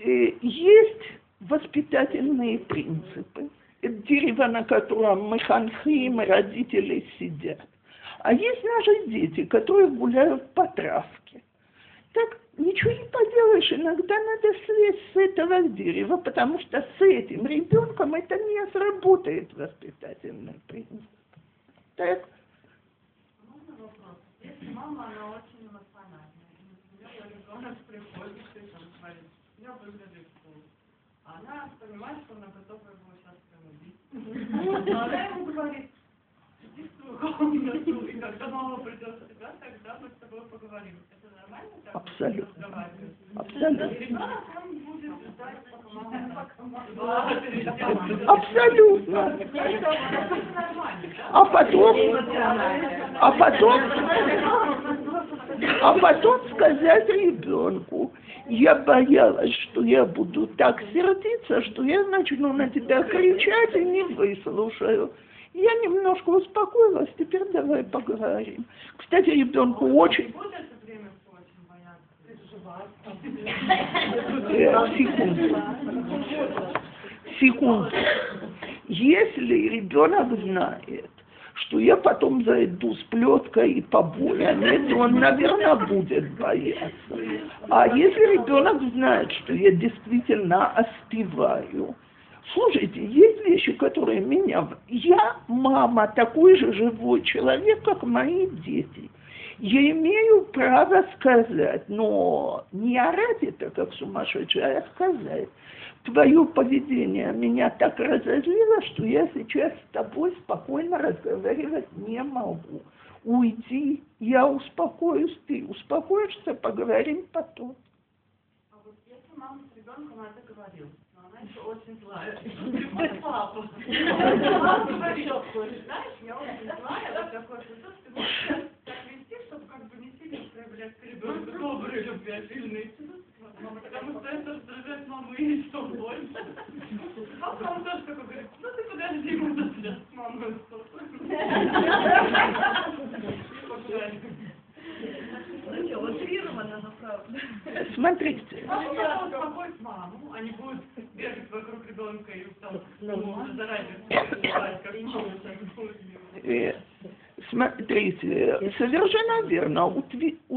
э, есть воспитательные принципы. Это дерево, на котором мы ханхим, родители сидят. А есть наши дети, которые гуляют по травке. Так ничего не поделаешь, иногда надо слезть с этого дерева, потому что с этим ребенком это не сработает воспитательный принцип. Так? Если мама, она очень эмоциональная. Например, ребенок приходит, и там говорит, я выгляжу а она понимает, что она готова его сейчас прям убить. Но она ему говорит, иди в свою комнату, и когда мама придет себя, тогда мы с тобой поговорим. Абсолютно. Абсолютно. Абсолютно. А потом, а потом, а потом сказать ребенку, я боялась, что я буду так сердиться, что я начну на тебя кричать и не выслушаю. Я немножко успокоилась, теперь давай поговорим. Кстати, ребенку очень... Секунду. Секунду. Если ребенок знает, что я потом зайду с плеткой и побоями, то он, наверное, будет бояться. А если ребенок знает, что я действительно остываю, слушайте, есть вещи, которые меня... Я мама, такой же живой человек, как мои дети. Я имею право сказать, но не орать это, как сумасшедшая, а сказать твое поведение меня так разозлило, что я сейчас с тобой спокойно разговаривать не могу. Уйди, я успокоюсь, ты успокоишься, поговорим потом. А вот если мама с ребенком это говорила, еще очень злая, приходит папа. Мама говорит, знаешь, я очень злая, вот такой, что ты можешь так вести, чтобы как бы не сильно проявлять к ребенку добрые, любвеобильные чувства. Потому что это раздражает маму и что больше. Папа он тоже такой говорит, ну ты подожди, мы тут сейчас с мамой Смотрите. Папа успокоит маму, они будут бегать вокруг ребенка и там, ну, заранее как э, Смотрите, совершенно верно,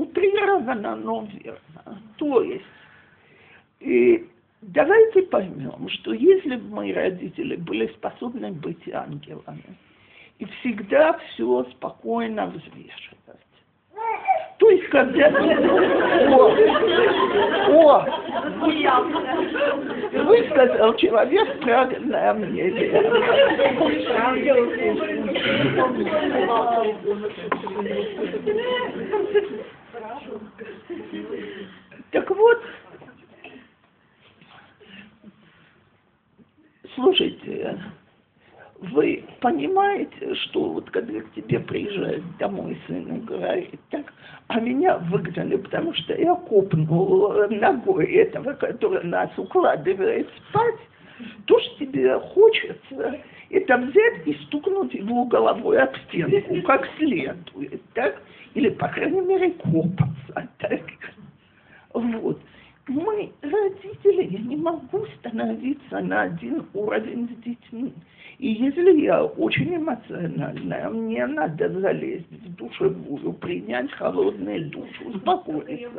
утрировано, но верно. То есть и давайте поймем, что если бы мои родители были способны быть ангелами и всегда все спокойно взвешивать, То есть, когда... О, о, высказал человек правильное мнение. Так вот, слушайте, вы понимаете, что вот когда к тебе приезжает домой сын и говорит, так, а меня выгнали, потому что я копнул ногой этого, который нас укладывает спать, то, что тебе хочется, это взять и стукнуть его головой об стенку, как следует, так? Или, по крайней мере, копаться, так? Вот. Мы, родители, я не могу становиться на один уровень с детьми. И если я очень эмоциональная, мне надо залезть в душевую, принять холодный душ, успокоиться.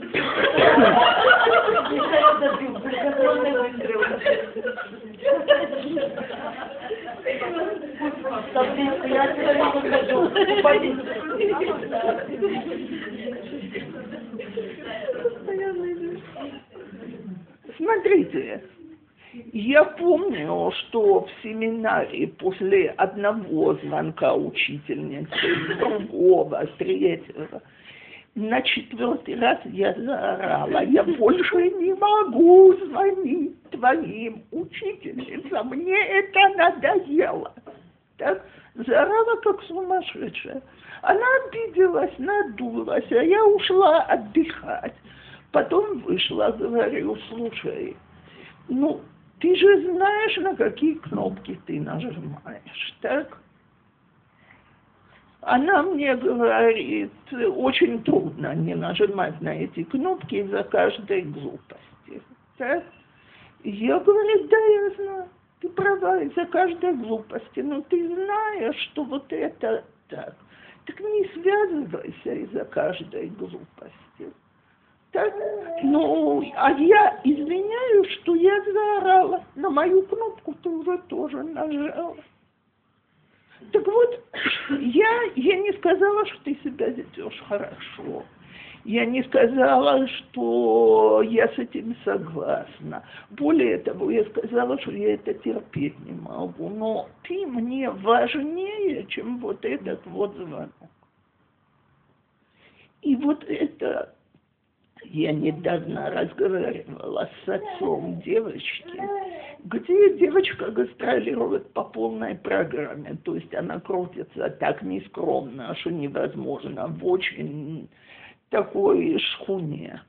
Смотрите, я помню, что в семинаре после одного звонка учительницы, другого, третьего, на четвертый раз я заорала, я больше не могу звонить твоим учительницам, мне это надоело. Так, заорала как сумасшедшая. Она обиделась, надулась, а я ушла отдыхать. Потом вышла, говорю, слушай, ну, ты же знаешь, на какие кнопки ты нажимаешь, так? Она мне говорит, очень трудно не нажимать на эти кнопки из-за каждой глупости. Так? Я говорю, да, я знаю, ты права, из-за каждой глупости, но ты знаешь, что вот это так. Так не связывайся из-за каждой глупости. Так, ну, а я извиняюсь, что я заорала. На мою кнопку ты уже тоже нажала. Так вот, я, я не сказала, что ты себя ведешь хорошо. Я не сказала, что я с этим согласна. Более того, я сказала, что я это терпеть не могу. Но ты мне важнее, чем вот этот вот звонок. И вот это я недавно разговаривала с отцом девочки, где девочка гастролирует по полной программе, то есть она крутится так нескромно, что невозможно, в очень такой шхуне.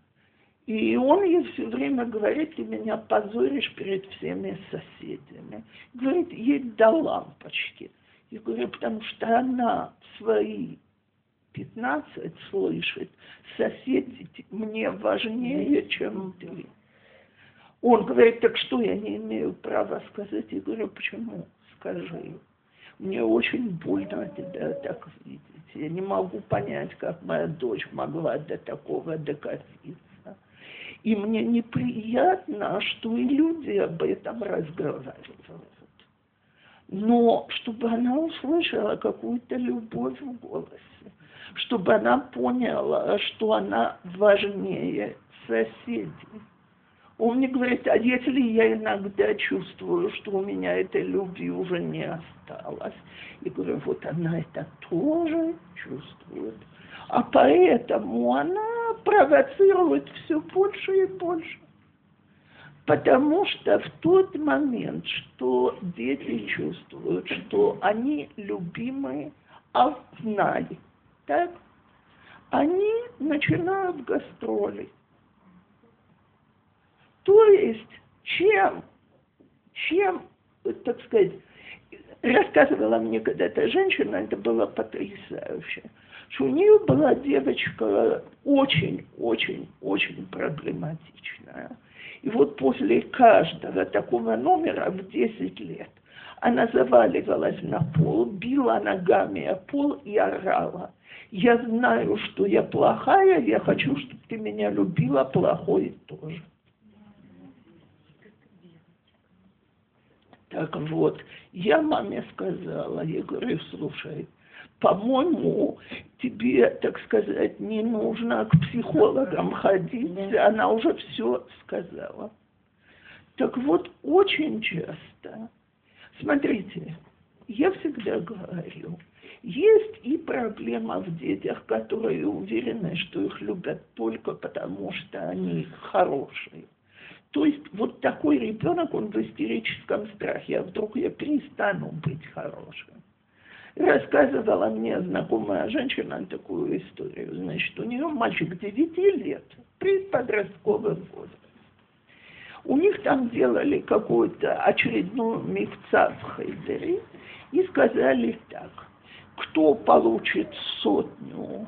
И он ей все время говорит, ты меня позоришь перед всеми соседями. Говорит, ей до лампочки. Я говорю, потому что она свои 15 слышит, соседи мне важнее, чем ты. Он говорит, так что я не имею права сказать? Я говорю, почему? Скажи. Мне очень больно тебя так видеть. Я не могу понять, как моя дочь могла до такого докатиться. И мне неприятно, что и люди об этом разговаривают. Но чтобы она услышала какую-то любовь в голосе, чтобы она поняла, что она важнее соседей. Он мне говорит, а если я иногда чувствую, что у меня этой любви уже не осталось, я говорю, вот она это тоже чувствует. А поэтому она провоцирует все больше и больше. Потому что в тот момент, что дети чувствуют, что они любимые, а знали, так, они начинают гастроли. То есть, чем, чем, так сказать, рассказывала мне когда-то женщина, это было потрясающе, что у нее была девочка очень-очень-очень проблематичная. И вот после каждого такого номера в 10 лет она заваливалась на пол, била ногами о пол и орала. Я знаю, что я плохая, я хочу, чтобы ты меня любила, плохой тоже. Так вот, я маме сказала, я говорю, слушай, По-моему, тебе, так сказать, не нужно к психологам ходить, она уже все сказала. Так вот, очень часто, смотрите, я всегда говорю, есть и проблема в детях, которые уверены, что их любят только потому, что они хорошие. То есть вот такой ребенок, он в истерическом страхе, а вдруг я перестану быть хорошим. Рассказывала мне знакомая женщина такую историю. Значит, у нее мальчик 9 лет, предподростковый возраст. У них там делали какую-то очередную мифца в Хайдере и сказали так, кто получит сотню,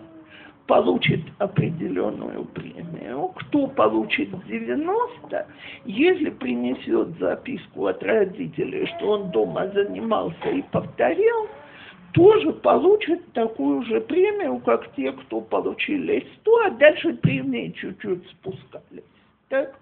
получит определенную премию, кто получит 90, если принесет записку от родителей, что он дома занимался и повторил, тоже получит такую же премию, как те, кто получили 100, а дальше премии чуть-чуть спускались. Так?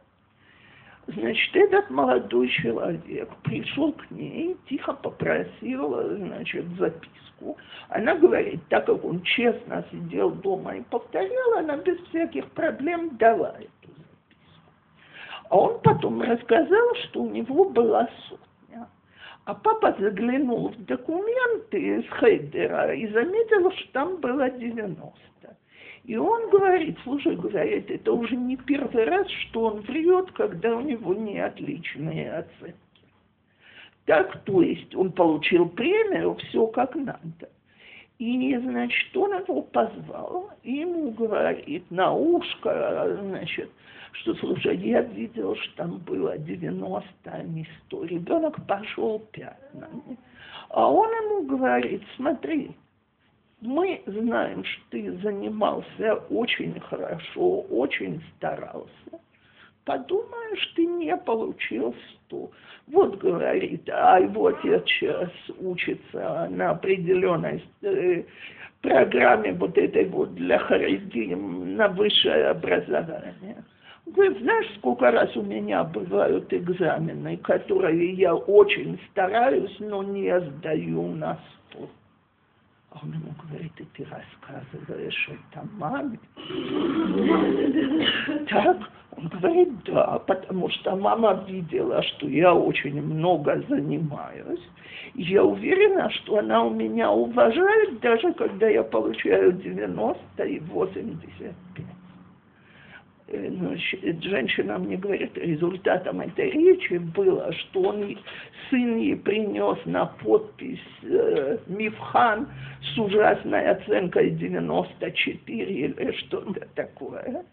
Значит, этот молодой человек пришел к ней, тихо попросил, значит, записку. Она говорит, так как он честно сидел дома и повторял, она без всяких проблем дала эту записку. А он потом рассказал, что у него была сотня. А папа заглянул в документы из Хейдера и заметил, что там было 90. И он говорит, слушай, говорит, это уже не первый раз, что он врет, когда у него не отличные оценки. Так, то есть он получил премию, все как надо. И, значит, он его позвал, и ему говорит на ушко, значит, что, слушай, я видел, что там было 90, а не 100. Ребенок пошел пятнами. А он ему говорит, смотри, мы знаем, что ты занимался очень хорошо, очень старался. Подумаешь, ты не получил сто. Вот говорит, а его отец сейчас учится на определенной э, программе вот этой вот для харидим на высшее образование. Говорит, знаешь, сколько раз у меня бывают экзамены, которые я очень стараюсь, но не сдаю на сто. А он ему говорит, и ты рассказываешь это маме? Так? Он говорит, да, потому что мама видела, что я очень много занимаюсь. Я уверена, что она у меня уважает, даже когда я получаю 90 и 85. Значит, э, ну, женщина мне говорит, результатом этой речи было, что он, сын ей принес на подпись э, Мифхан с ужасной оценкой 94 или что-то такое.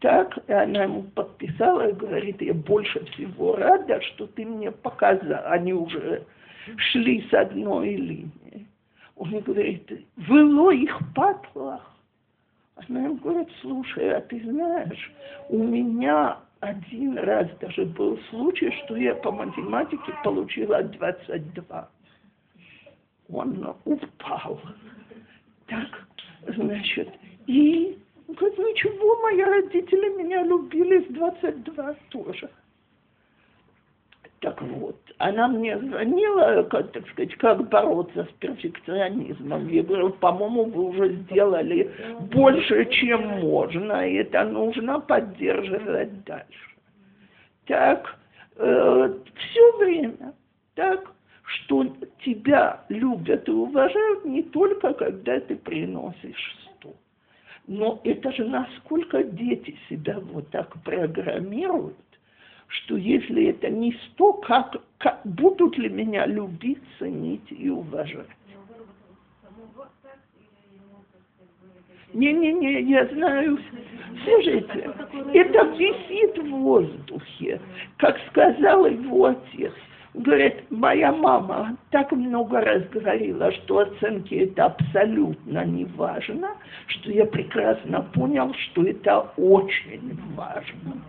Так, и она ему подписала и говорит, я больше всего рада, что ты мне показал. Они уже шли с одной линии. Он говорит, выло их патлах. Она говорит, слушай, а ты знаешь, у меня один раз даже был случай, что я по математике получила 22. Он упал. Так, значит, и говорит, ничего, мои родители меня любили с 22 тоже. Так вот, она мне звонила, как, так сказать, как бороться с перфекционизмом. Я говорю, по-моему, вы уже сделали больше, чем можно, и это нужно поддерживать дальше. Так, э, все время, так, что тебя любят и уважают не только, когда ты приносишь стол. Но это же насколько дети себя вот так программируют, что если это не сто, как, как будут ли меня любить, ценить и уважать? Не-не-не, я знаю. Слушайте, это висит в воздухе, как сказал его отец. Говорит, моя мама так много раз говорила, что оценки это абсолютно не важно, что я прекрасно понял, что это очень важно.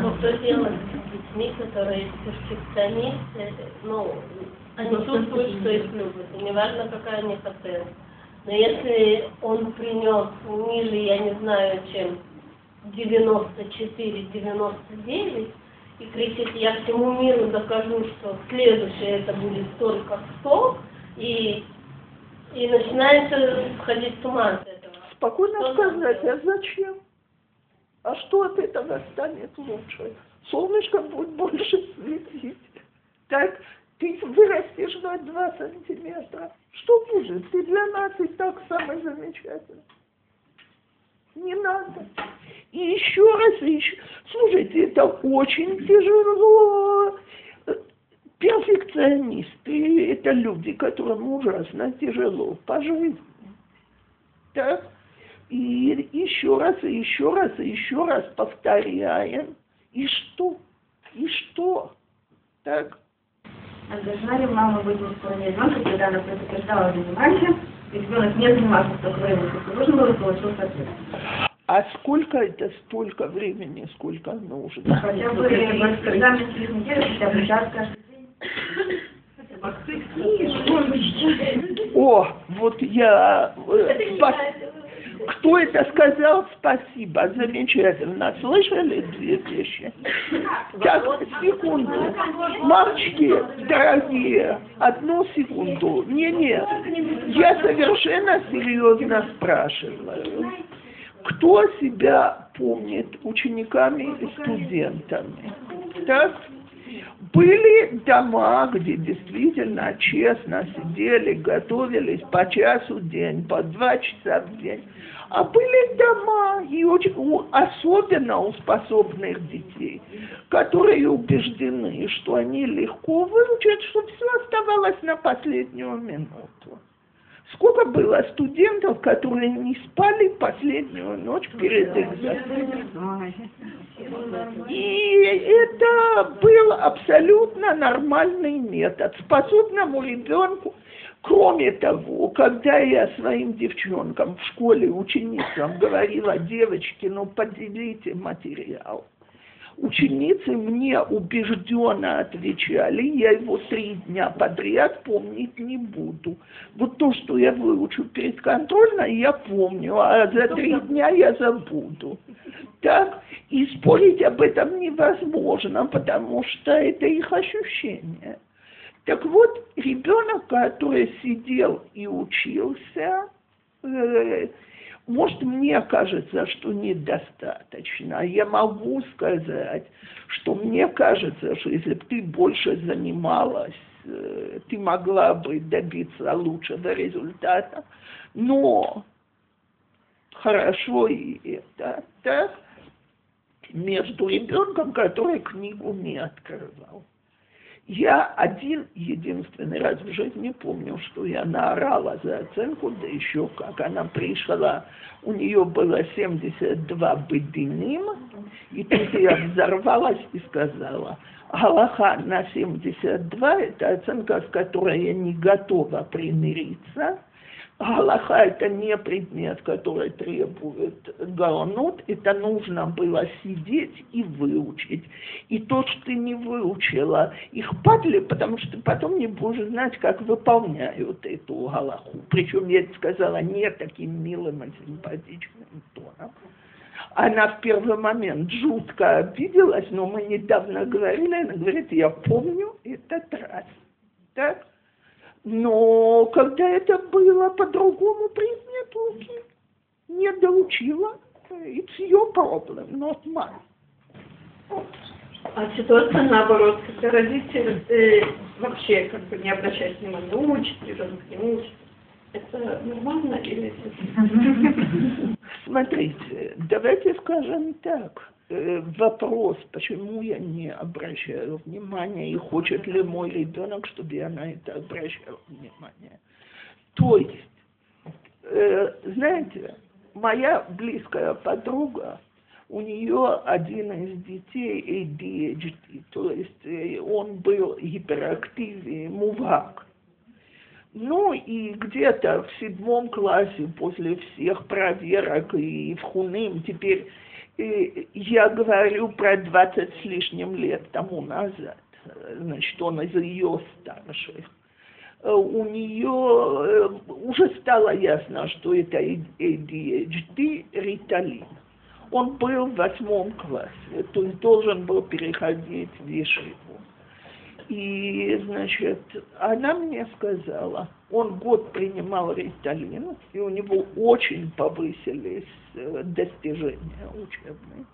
Ну, что делать с детьми, которые перфекционисты, ну, они чувствуют, что их любят, и неважно, какая у них оценка. Но если он принес ниже, я не знаю, чем 94-99, и кричит, я всему миру докажу, что следующее это будет только 100, и И начинается сходить с ума от этого. Спокойно Что сказать, а зачем? А что от этого станет лучше? Солнышко будет больше светить. Так, ты вырастешь на два сантиметра. Что будет? Ты для нас и так самый замечательный. Не надо. И еще раз, и еще. Слушайте, это очень тяжело. Перфекционисты – это люди, которым ужасно тяжело по жизни. Так? И еще раз, и еще раз, и еще раз повторяем. И что? И что? Так? А должна ли мама быть на стороне ребенка, когда она предупреждала заниматься, и ребенок не занимался столько времени, сколько нужно было, получился ответ? А сколько это столько времени, сколько нужно? Хотя бы, когда мне через неделю, хотя бы час каждый день. О, вот я... э, спас- Кто это сказал? Спасибо, замечательно. Слышали две вещи? Так, секунду. Мальчики, дорогие, одну секунду. Не-не, я совершенно серьезно спрашиваю. Кто себя помнит учениками и студентами? Так? Были дома, где действительно честно сидели, готовились по часу в день, по два часа в день. А были дома, и очень, особенно у способных детей, которые убеждены, что они легко выучат, что все оставалось на последнюю минуту. Сколько было студентов, которые не спали последнюю ночь перед экзаменом? И это был абсолютно нормальный метод. Способному ребенку, кроме того, когда я своим девчонкам в школе, ученицам говорила, девочки, ну поделите материал. Ученицы мне убежденно отвечали, я его три дня подряд помнить не буду. Вот то, что я выучу перед контрольной, я помню, а за три дня я забуду. Так, и спорить об этом невозможно, потому что это их ощущение. Так вот, ребенок, который сидел и учился, э, может, мне кажется, что недостаточно. Я могу сказать, что мне кажется, что если бы ты больше занималась, э, ты могла бы добиться лучшего результата. Но хорошо и это, так, между ребенком, который книгу не открывал. Я один единственный раз в жизни помню, что я наорала за оценку, да еще как. Она пришла, у нее было 72 бедыним, и тут я взорвалась и сказала, Галаха на 72 – это оценка, с которой я не готова примириться, Галаха – это не предмет, который требует гаонот, это нужно было сидеть и выучить. И то, что ты не выучила, их падли, потому что потом не будешь знать, как выполняют эту галаху. Причем я сказала не таким милым и симпатичным тоном. Она в первый момент жутко обиделась, но мы недавно говорили, она говорит, я помню этот раз. Так? Но когда это было по другому предмету, не доучила, it's your problem, not mine. А ситуация наоборот, когда родитель э, вообще как бы не обращает внимания, учит, ребенок не учит. Это нормально или это... Смотрите, давайте скажем так. Э, Вопрос, почему я не обращаю внимания и хочет ли мой ребенок, чтобы я на это обращала внимание. То есть, э, знаете, моя близкая подруга, у нее один из детей ADHD, то есть э, он был гиперактивен, мувак. Ну и где-то в седьмом классе после всех проверок и в Хуним теперь я говорю про 20 с лишним лет тому назад, значит, он из ее старших. Э, У нее э, уже стало ясно, что это ADHD, риталин. Он был в восьмом классе, то есть должен был переходить в Ешиву. И, значит, она мне сказала, он год принимал риталин, и у него очень повысились э, достижения учебные.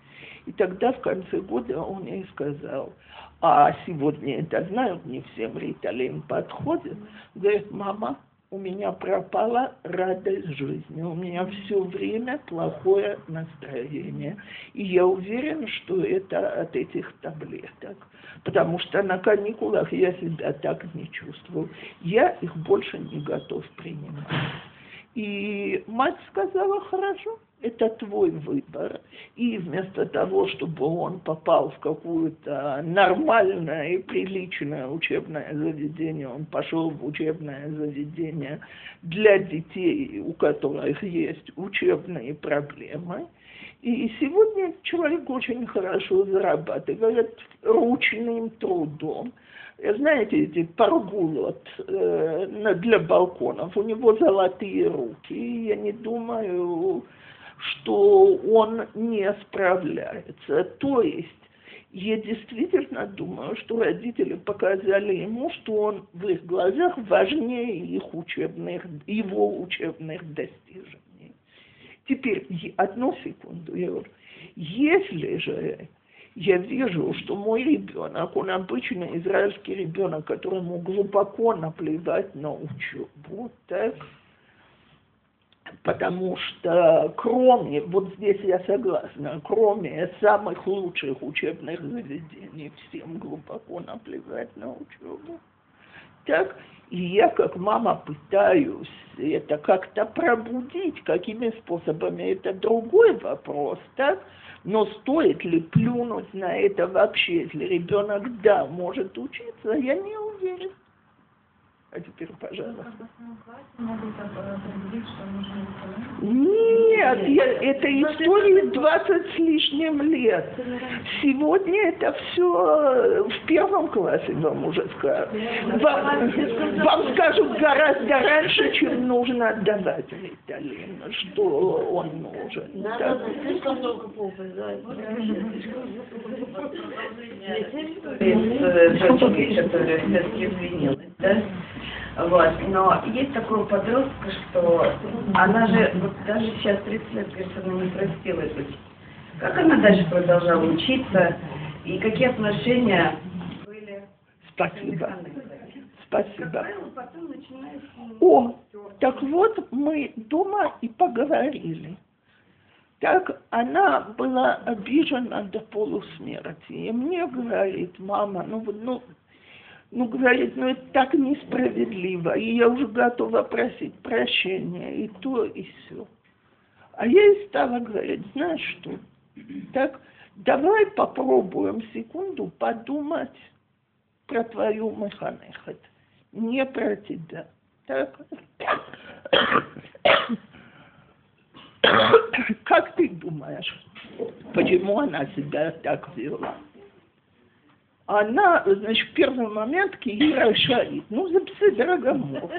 И тогда в конце года он ей сказал, а сегодня это знают, не всем риталин подходит. Говорит, мама, у меня пропала радость жизни, у меня все время плохое настроение. И я уверен, что это от этих таблеток. Потому что на каникулах я себя так не чувствовал. Я их больше не готов принимать. И мать сказала, хорошо, это твой выбор. И вместо того, чтобы он попал в какое-то нормальное и приличное учебное заведение, он пошел в учебное заведение для детей, у которых есть учебные проблемы. И сегодня человек очень хорошо зарабатывает ручным трудом. Знаете, эти паргулот э, для балконов, у него золотые руки. Я не думаю, что он не справляется. То есть я действительно думаю, что родители показали ему, что он в их глазах важнее их учебных, его учебных достижений. Теперь одну секунду, говорю, если же я вижу, что мой ребенок, он обычный израильский ребенок, которому глубоко наплевать на учебу, так, потому что кроме, вот здесь я согласна, кроме самых лучших учебных заведений, всем глубоко наплевать на учебу. Так, и я как мама пытаюсь это как-то пробудить, какими способами, это другой вопрос, так? Но стоит ли плюнуть на это вообще, если ребенок, да, может учиться, я не уверен. А теперь, пожалуйста. Нет, я, это история 20 с лишним лет. Сегодня это все в первом классе вам уже скажут. Вам, вам скажут гораздо раньше, чем нужно отдавать Виталину, что он нужен. Надо слишком много попы, да. Дочкой, которая все-таки да? Вот. Но есть такой подростка, что она же, вот даже сейчас 30 лет, говорит, она не простила дочь. Как она дальше продолжала учиться? И какие отношения были? Спасибо. Спасибо. О, так вот мы дома и поговорили. Так она была обижена до полусмерти. И мне говорит, мама, ну, ну ну, говорит, ну это так несправедливо, и я уже готова просить прощения, и то, и все. А я ей стала говорить, знаешь что, так, давай попробуем секунду подумать про твою механехет, не про тебя. Так? Как ты думаешь, почему она себя так вела? Она, значит, в первый момент Киира шарит. Ну, записать дорогому.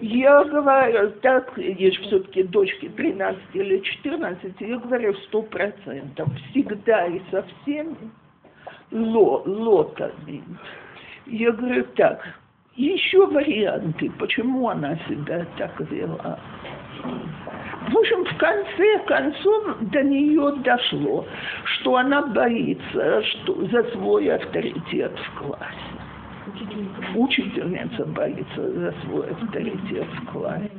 Я говорю, так, есть все-таки дочки 13 или 14, я говорю, сто процентов. Всегда и со всеми ло, лота. Я говорю, так, еще варианты, почему она себя так вела. В общем, в конце концов до нее дошло, что она боится что, за свой авторитет в классе. Учительница боится за свой авторитет в классе.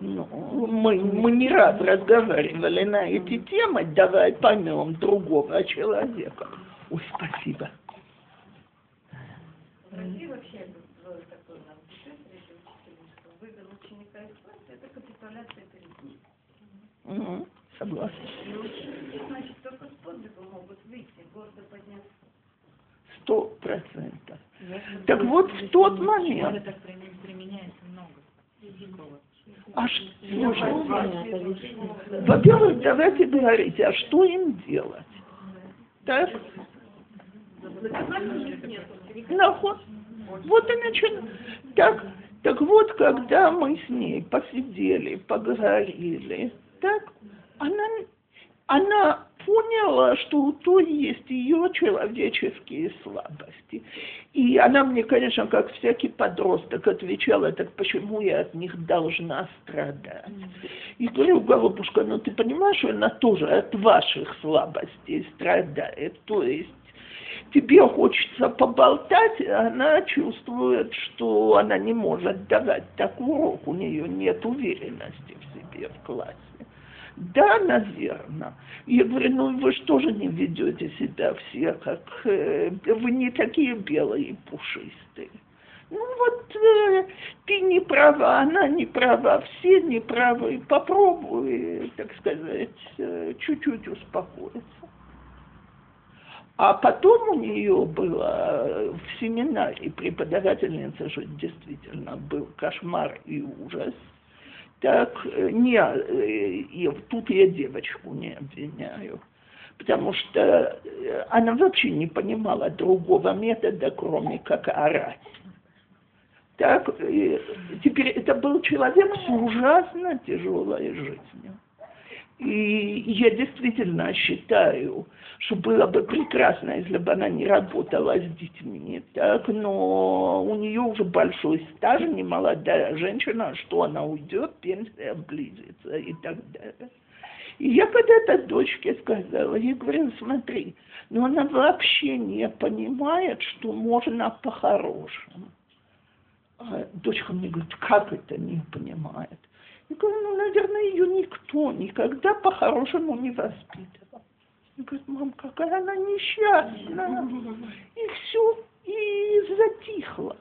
Ну, мы, мы не раз разговаривали на эти темы, давай поймем другого человека. Ой, спасибо. Россия вообще такой у нас дефектор, если учитель, что вывел ученика из класса, это капитуляция перед ним. Угу, согласна. Ученики, значит, только с подвигом могут выйти, гордо подняться. Сто процентов. Так вот, в тот момент... так применяется много. А что, слушай, во-первых, давайте говорить, а что им делать? Так? Наход. Вот и начинаем. Так, так вот, когда мы с ней посидели, поговорили, так, она, она поняла, что то есть ее человеческие слабости. И она мне, конечно, как всякий подросток отвечала, так почему я от них должна страдать? И говорю, голубушка, ну ты понимаешь, что она тоже от ваших слабостей страдает. То есть тебе хочется поболтать, а она чувствует, что она не может давать такой урок, у нее нет уверенности в себе в классе. Да, наверное. Я говорю, ну вы что же не ведете себя все, как э, вы не такие белые пушистые. Ну вот э, ты не права, она не права, все не правы. Попробуй, так сказать, э, чуть-чуть успокоиться. А потом у нее было в семинаре преподавательница, что действительно был кошмар и ужас. Так, э, не, э, и тут я девочку не обвиняю, потому что э, она вообще не понимала другого метода, кроме как орать. Так, теперь это был человек с ужасно тяжелой жизнью. И я действительно считаю, что было бы прекрасно, если бы она не работала с детьми, так, но у нее уже большой стаж, не молодая женщина, что она уйдет, пенсия близится и так далее. И я когда-то дочке сказала, я говорю, смотри, но она вообще не понимает, что можно по-хорошему. А дочка мне говорит, как это не понимает? Я говорю, ну, наверное, ее никто никогда по-хорошему не воспитывал. Он говорит, мам, какая она несчастная. И все, и затихло.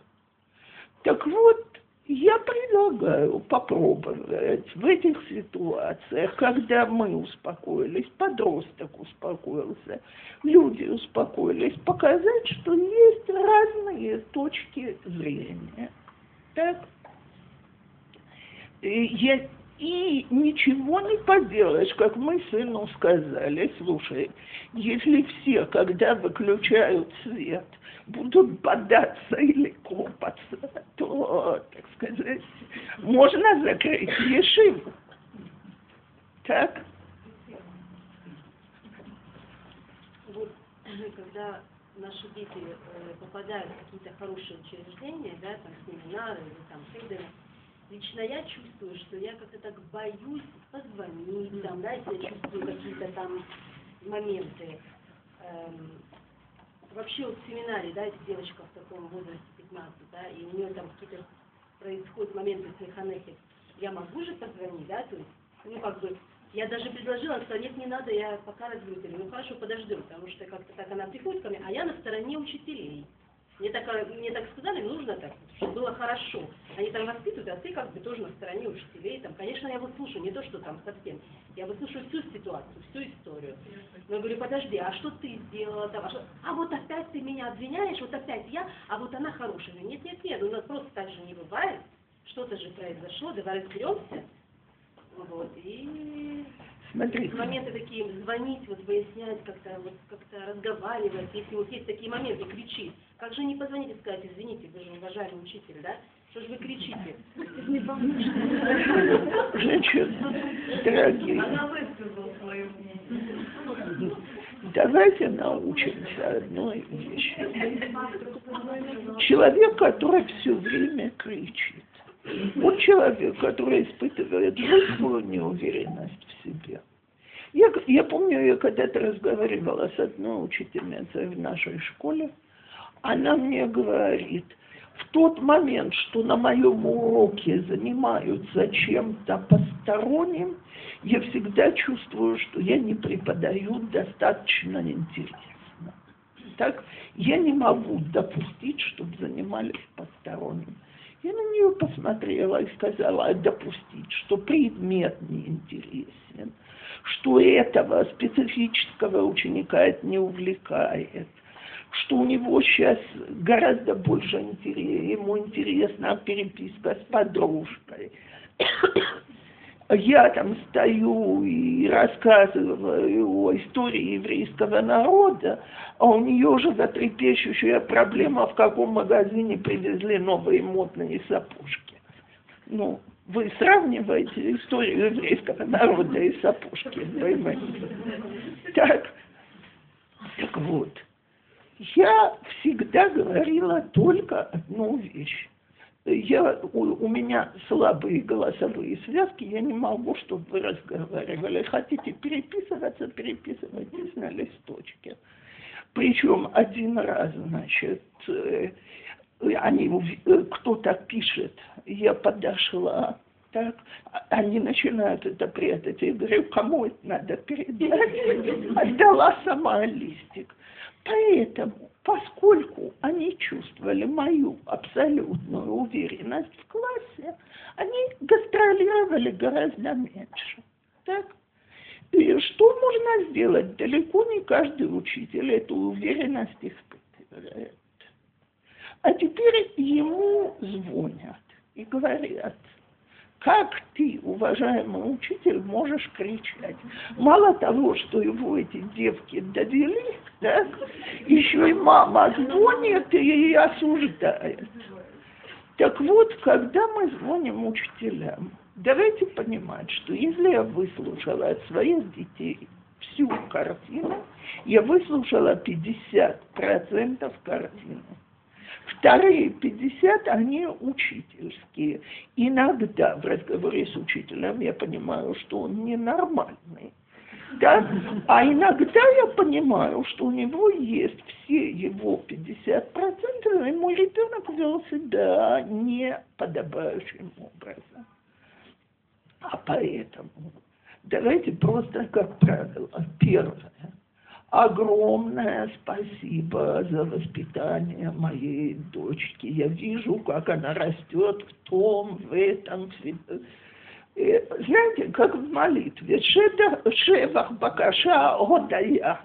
Так вот, я предлагаю попробовать в этих ситуациях, когда мы успокоились, подросток успокоился, люди успокоились, показать, что есть разные точки зрения. Так? Я, и ничего не поделаешь, как мы сыну сказали, слушай, если все, когда выключают свет, будут бодаться или копаться, то, так сказать, можно закрыть ешиву. Так? Вот когда наши дети э, попадают в какие-то хорошие учреждения, да, там семинары или там хейдеры, лично я чувствую, что я как-то так боюсь позвонить, там, да, если я чувствую какие-то там моменты. Эм, вообще вот в семинаре, да, эта девочка в таком возрасте 15, да, и у нее там какие-то происходят моменты с механехи, я могу же позвонить, да, то есть, ну, как бы, я даже предложила, что нет, не надо, я пока разберусь. Ну, хорошо, подождем, потому что как-то так она приходит ко мне, а я на стороне учителей. Мне так, мне так сказали, нужно так, чтобы было хорошо. Они там воспитывают, а ты как бы тоже на стороне учителей. Там, конечно, я выслушаю, не то, что там совсем. Я выслушаю всю ситуацию, всю историю. Но я говорю, подожди, а что ты сделала там? А, что? а вот опять ты меня обвиняешь, вот опять я, а вот она хорошая. Нет, нет, нет, у нас просто так же не бывает. Что-то же произошло, давай разберемся. Вот, и Смотри. Моменты такие, звонить, вот выяснять, как-то вот, как разговаривать, если вот есть такие моменты, кричить. Как же не позвонить и сказать, извините, вы же уважаемый учитель, да? Что же вы кричите? Женщины, дорогие. Она высказала свое мнение. Давайте научимся одной вещи. Человек, который все время кричит, вот человек, который испытывает жуткую неуверенность в себе. Я, я помню, я когда-то разговаривала с одной учительницей в нашей школе, она мне говорит, в тот момент, что на моем уроке занимаются чем-то посторонним, я всегда чувствую, что я не преподаю достаточно интересно. Так, я не могу допустить, чтобы занимались посторонним. Я на нее посмотрела и сказала допустить, что предмет неинтересен, что этого специфического ученика это не увлекает, что у него сейчас гораздо больше интереса, ему интересна переписка с подружкой. Я там стою и рассказываю о истории еврейского народа, а у нее уже затрепещущая проблема, в каком магазине привезли новые модные сапожки. Ну, Вы сравниваете историю еврейского народа и сапожки, понимаете? Так, так вот, я всегда говорила только одну вещь. Я, у, у меня слабые голосовые связки, я не могу, чтобы вы разговаривали. Хотите переписываться, переписывайтесь на листочке. Причем один раз, значит, э, они, э, кто-то пишет, я подошла, так, они начинают это прятать. Я говорю, кому это надо передать? Отдала сама листик. Поэтому, поскольку они чувствовали мою абсолютную уверенность в классе, они гастролировали гораздо меньше. Так? И что можно сделать? Далеко не каждый учитель эту уверенность испытывает. А теперь ему звонят и говорят, как ты, уважаемый учитель, можешь кричать? Мало того, что его эти девки довели, так, еще и мама звонит и осуждает. Так вот, когда мы звоним учителям, давайте понимать, что если я выслушала от своих детей всю картину, я выслушала 50% картины. Вторые 50, они учительские. Иногда в разговоре с учителем я понимаю, что он ненормальный. Да? А иногда я понимаю, что у него есть все его 50%, и мой ребенок вел себя неподобающим образом. А поэтому давайте просто как правило. Первое огромное спасибо за воспитание моей дочки. Я вижу, как она растет в том, в этом. И, знаете, как в молитве. Шевах Бакаша Годая.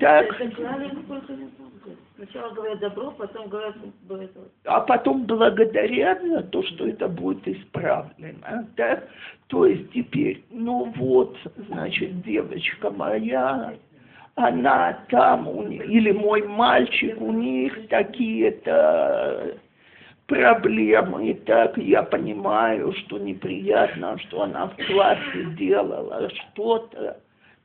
Так. Сначала говорят добро, потом говорят... А потом благодарят за то, что это будет исправлено. Да? То есть теперь, ну вот, значит, девочка моя, она там, у или мой мальчик, у них такие-то проблемы, и так я понимаю, что неприятно, что она в классе делала что-то,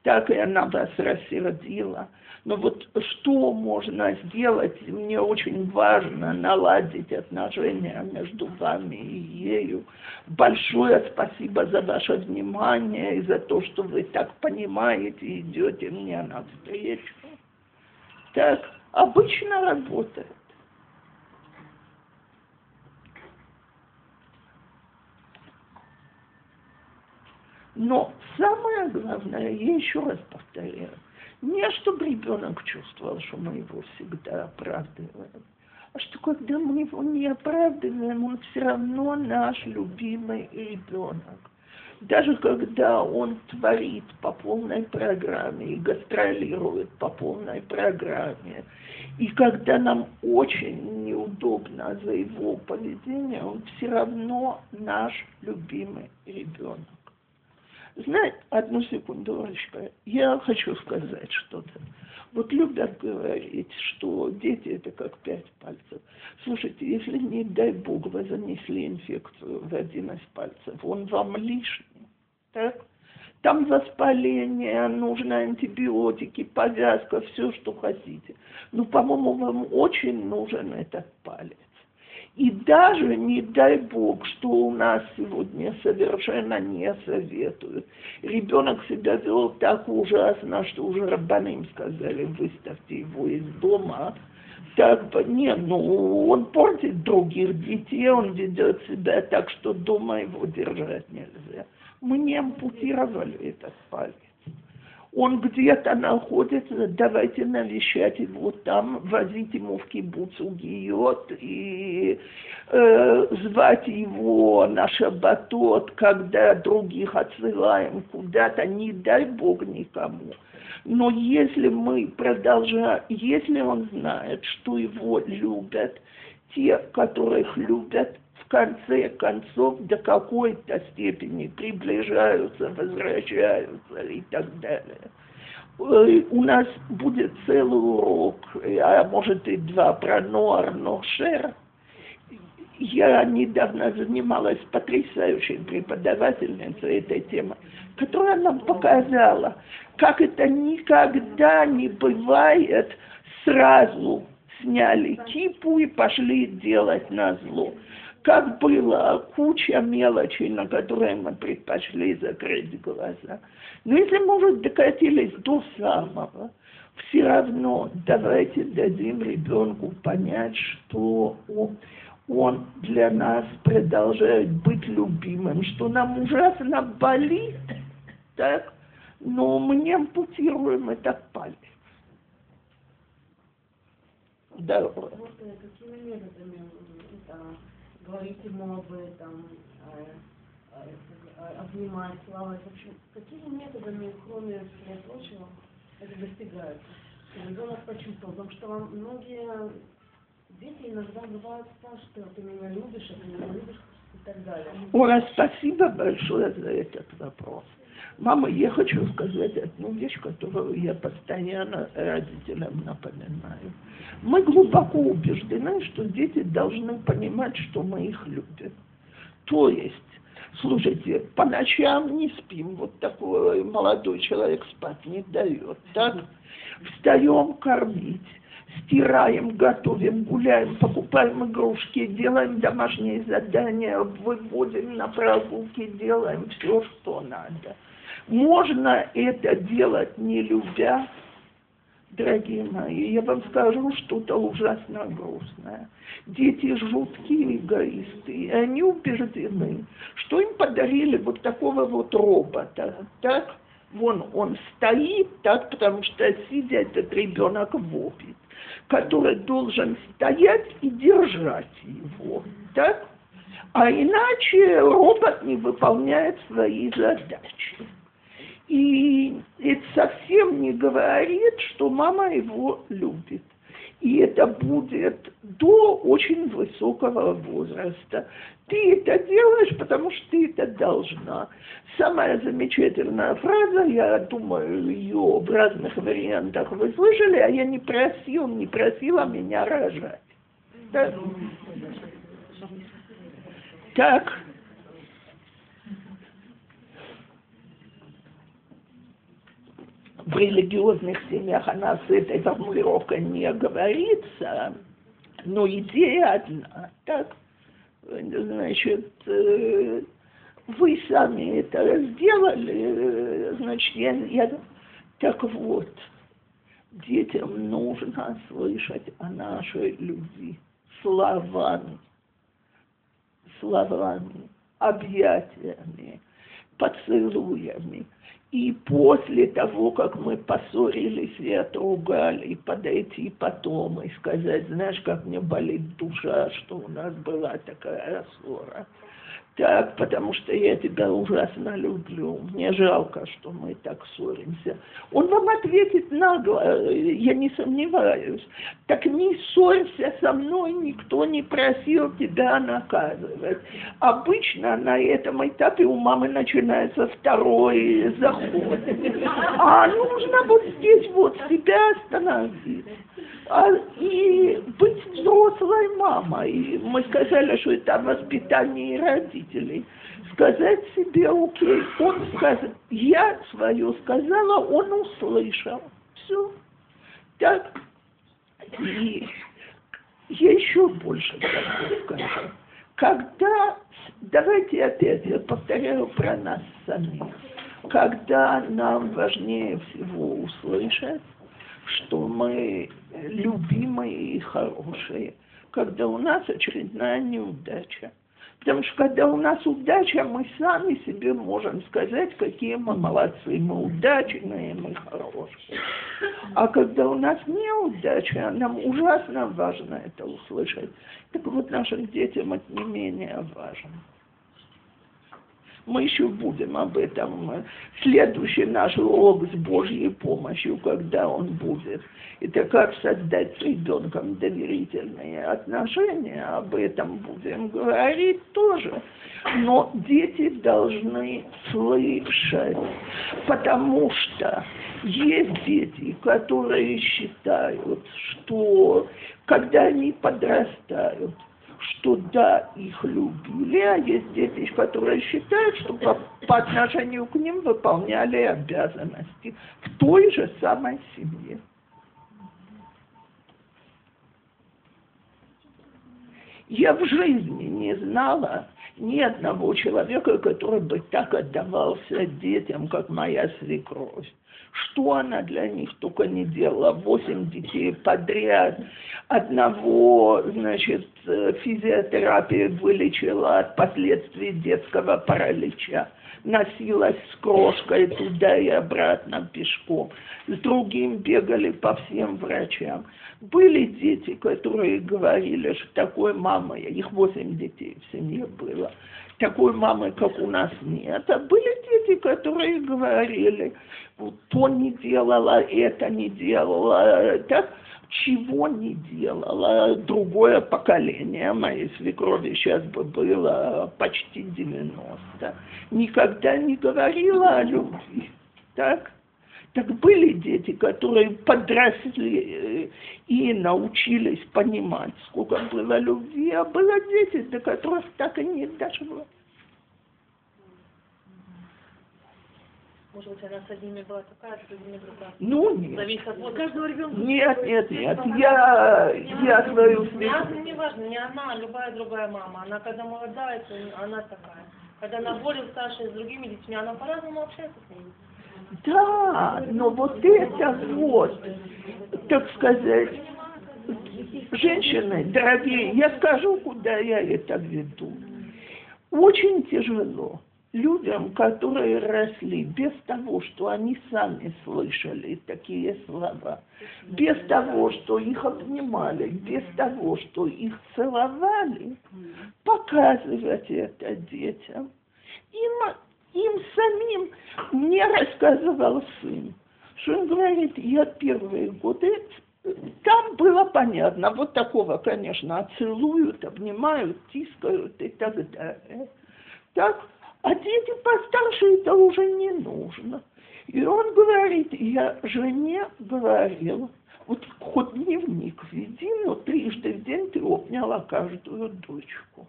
так и она вас рассердила. Но вот что можно сделать, мне очень важно наладить отношения между вами и ею. Большое спасибо за ваше внимание и за то, что вы так понимаете и идете мне навстречу. Так обычно работает. Но самое главное, я еще раз повторяю, не чтобы ребенок чувствовал, что мы его всегда оправдываем, а что когда мы его не оправдываем, он все равно наш любимый ребенок. Даже когда он творит по полной программе и гастролирует по полной программе, и когда нам очень неудобно за его поведение, он все равно наш любимый ребенок. Знаете, одну секунду, Олечка, я хочу сказать что-то. Вот любят говорить, что дети это как пять пальцев. Слушайте, если, не дай бог, вы занесли инфекцию в один из пальцев, он вам лишний, так? Там воспаление, нужны антибиотики, повязка, все, что хотите. Но, по-моему, вам очень нужен этот палец. И даже, не дай бог, что у нас сегодня совершенно не советуют. Ребенок себя вел так ужасно, что уже рабаны им сказали, выставьте его из дома. Так, не, ну, он портит других детей, он ведет себя так, что дома его держать нельзя. Мы не ампутировали этот палец он где-то находится, давайте навещать его там, возить ему в кибуц Угиот и э, звать его на шабатот, когда других отсылаем куда-то, не дай Бог никому. Но если мы продолжаем, если он знает, что его любят, те, которых любят, конце концов до какой-то степени приближаются, возвращаются и так далее. Э, у нас будет целый урок, а может и два про Ноар Ношер. я недавно занималась потрясающей преподавательницей этой темы, которая нам показала, как это никогда не бывает сразу сняли кипу и пошли делать на зло. Как было куча мелочей, на которые мы предпочли закрыть глаза. Но если мы уже докатились до самого, все равно давайте дадим ребенку понять, что он, он для нас продолжает быть любимым, что нам ужасно болит, так, но мы не ампутируем этот палец. Вот э, какими методами это, говорить ему об этом, э, э, э, обнимать, плавать, в общем, какими методами, кроме всего прочего, это достигается? Ребенок почувствовал, потому что вам многие дети иногда бывают спрашивают, ты меня любишь, а ты меня любишь и так далее. Ора, спасибо большое за этот вопрос. Мама, я хочу сказать одну вещь, которую я постоянно родителям напоминаю. Мы глубоко убеждены, что дети должны понимать, что мы их любим. То есть, слушайте, по ночам не спим, вот такой молодой человек спать не дает, так? Встаем кормить, стираем, готовим, гуляем, покупаем игрушки, делаем домашние задания, выводим на прогулки, делаем все, что надо. Можно это делать не любя, дорогие мои, я вам скажу что-то ужасно грустное. Дети жуткие эгоисты, и они убеждены, что им подарили вот такого вот робота, так? Вон он стоит, так, потому что сидя этот ребенок вопит, который должен стоять и держать его, так? А иначе робот не выполняет свои задачи. И это совсем не говорит, что мама его любит. И это будет до очень высокого возраста. Ты это делаешь, потому что ты это должна. Самая замечательная фраза, я думаю, ее в разных вариантах вы слышали, а я не просил, не просила меня рожать. Да? Так. В религиозных семьях она с этой формулировкой не говорится, но идея одна. Так, значит, э, вы сами это сделали, значит, я, я... Так вот, детям нужно слышать о нашей любви словами, словами, объятиями, поцелуями. И после того, как мы поссорились и отругали, подойти потом и сказать, знаешь, как мне болит душа, что у нас была такая ссора. Так, потому что я тебя ужасно люблю. Мне жалко, что мы так ссоримся. Он вам ответит нагло, я не сомневаюсь. Так не ссорься со мной, никто не просил тебя наказывать. Обычно на этом этапе у мамы начинается второй заход. А нужно вот здесь вот себя остановить а, и быть взрослой мамой. Мы сказали, что это воспитание родителей. Сказать себе, окей, он сказал, я свое сказала, он услышал. Все. Так. И я еще больше скажу. Когда, давайте опять, я повторяю про нас самих, когда нам важнее всего услышать, что мы любимые и хорошие, когда у нас очередная неудача. Потому что когда у нас удача, мы сами себе можем сказать, какие мы молодцы, мы удачные, мы хорошие. А когда у нас неудача, нам ужасно важно это услышать. Так вот, нашим детям это не менее важно. Мы еще будем об этом. Следующий наш урок с Божьей помощью, когда он будет. Это как создать с ребенком доверительные отношения. Об этом будем говорить тоже. Но дети должны слышать, потому что есть дети, которые считают, что когда они подрастают, что да, их любили, а есть дети, которые считают, что по, по отношению к ним выполняли обязанности в той же самой семье. Я в жизни не знала ни одного человека, который бы так отдавался детям, как моя свекровь. Что она для них только не делала. Восемь детей подряд. Одного, значит, физиотерапия вылечила от последствий детского паралича. Носилась с крошкой туда и обратно пешком. С другим бегали по всем врачам. Были дети, которые говорили, что такой мамы, их восемь детей в семье было, такой мамы, как у нас, нет. А были дети, которые говорили, то не делала, это не делала, так чего не делала другое поколение моей свекрови сейчас бы было почти 90, никогда не говорила о любви. Так? Так были дети, которые подросли э, и научились понимать, сколько было любви, а было дети, до которых так и не дошло. Может быть, она с одними была такая, с другими другая. Ну, нет. Зависит от возраста. каждого ребенка. Нет, нет, нет. Я, я свою Мне не важно, не она, а любая другая мама. Она когда молодая, то она такая. Когда она более старшая с другими детьми, она по-разному общается с ними. Да, но вот это вот, так сказать, женщины, дорогие, я скажу, куда я это веду. Очень тяжело людям, которые росли без того, что они сами слышали такие слова, без того, что их обнимали, без того, что их целовали, показывать это детям. Им им самим мне рассказывал сын, что он говорит, я первые годы, там было понятно, вот такого, конечно, целуют, обнимают, тискают и так далее. Так, а дети постарше это уже не нужно. И он говорит, я жене говорил, вот хоть дневник веди, но трижды в день ты обняла каждую дочку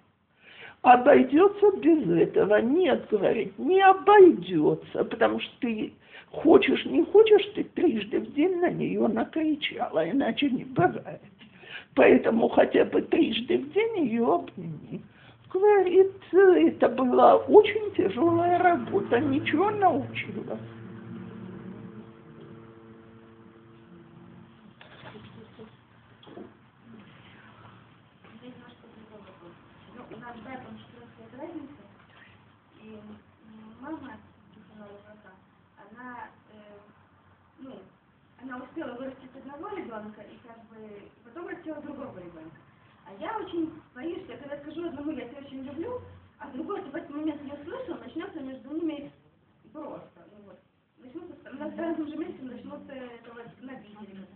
обойдется без этого. Нет, говорит, не обойдется, потому что ты хочешь, не хочешь, ты трижды в день на нее накричала, иначе не бывает. Поэтому хотя бы трижды в день ее обними. Говорит, это была очень тяжелая работа, ничего научилась. Она успела вырастить одного ребенка и как бы потом растила другого ребенка. А я очень боюсь, что когда скажу одному, я тебя очень люблю, а другой ты в этот момент не услышал, начнется между ними просто. Ну, вот. Начнутся, на разном же месте начнутся вот набить или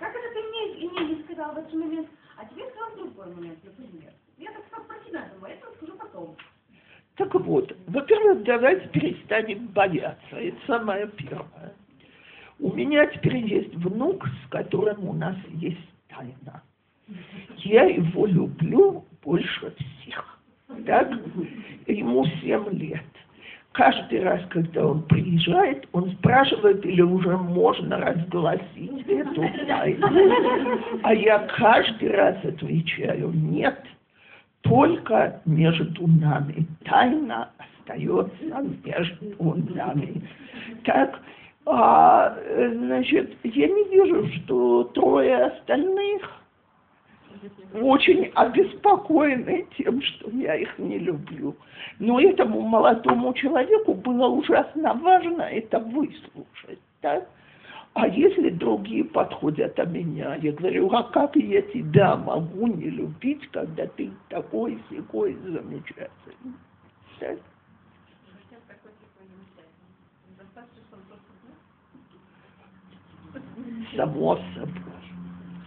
как это ты мне и мне не сказал в этот момент, а тебе сказал в другой момент, например. Я так сказал про тебя думаю, это скажу потом. Так вот, во-первых, давайте перестанем бояться. Это самое первое. У меня теперь есть внук, с которым у нас есть тайна. Я его люблю больше всех. Так? Ему семь лет. Каждый раз, когда он приезжает, он спрашивает, или уже можно разгласить эту тайну. А я каждый раз отвечаю, нет, только между нами. Тайна остается между нами. Так, а, значит, я не вижу, что трое остальных очень обеспокоены тем, что я их не люблю. Но этому молодому человеку было ужасно важно это выслушать. Так? А если другие подходят о меня, я говорю, а как я тебя могу не любить, когда ты такой, секой замечательный? Так? Само собой.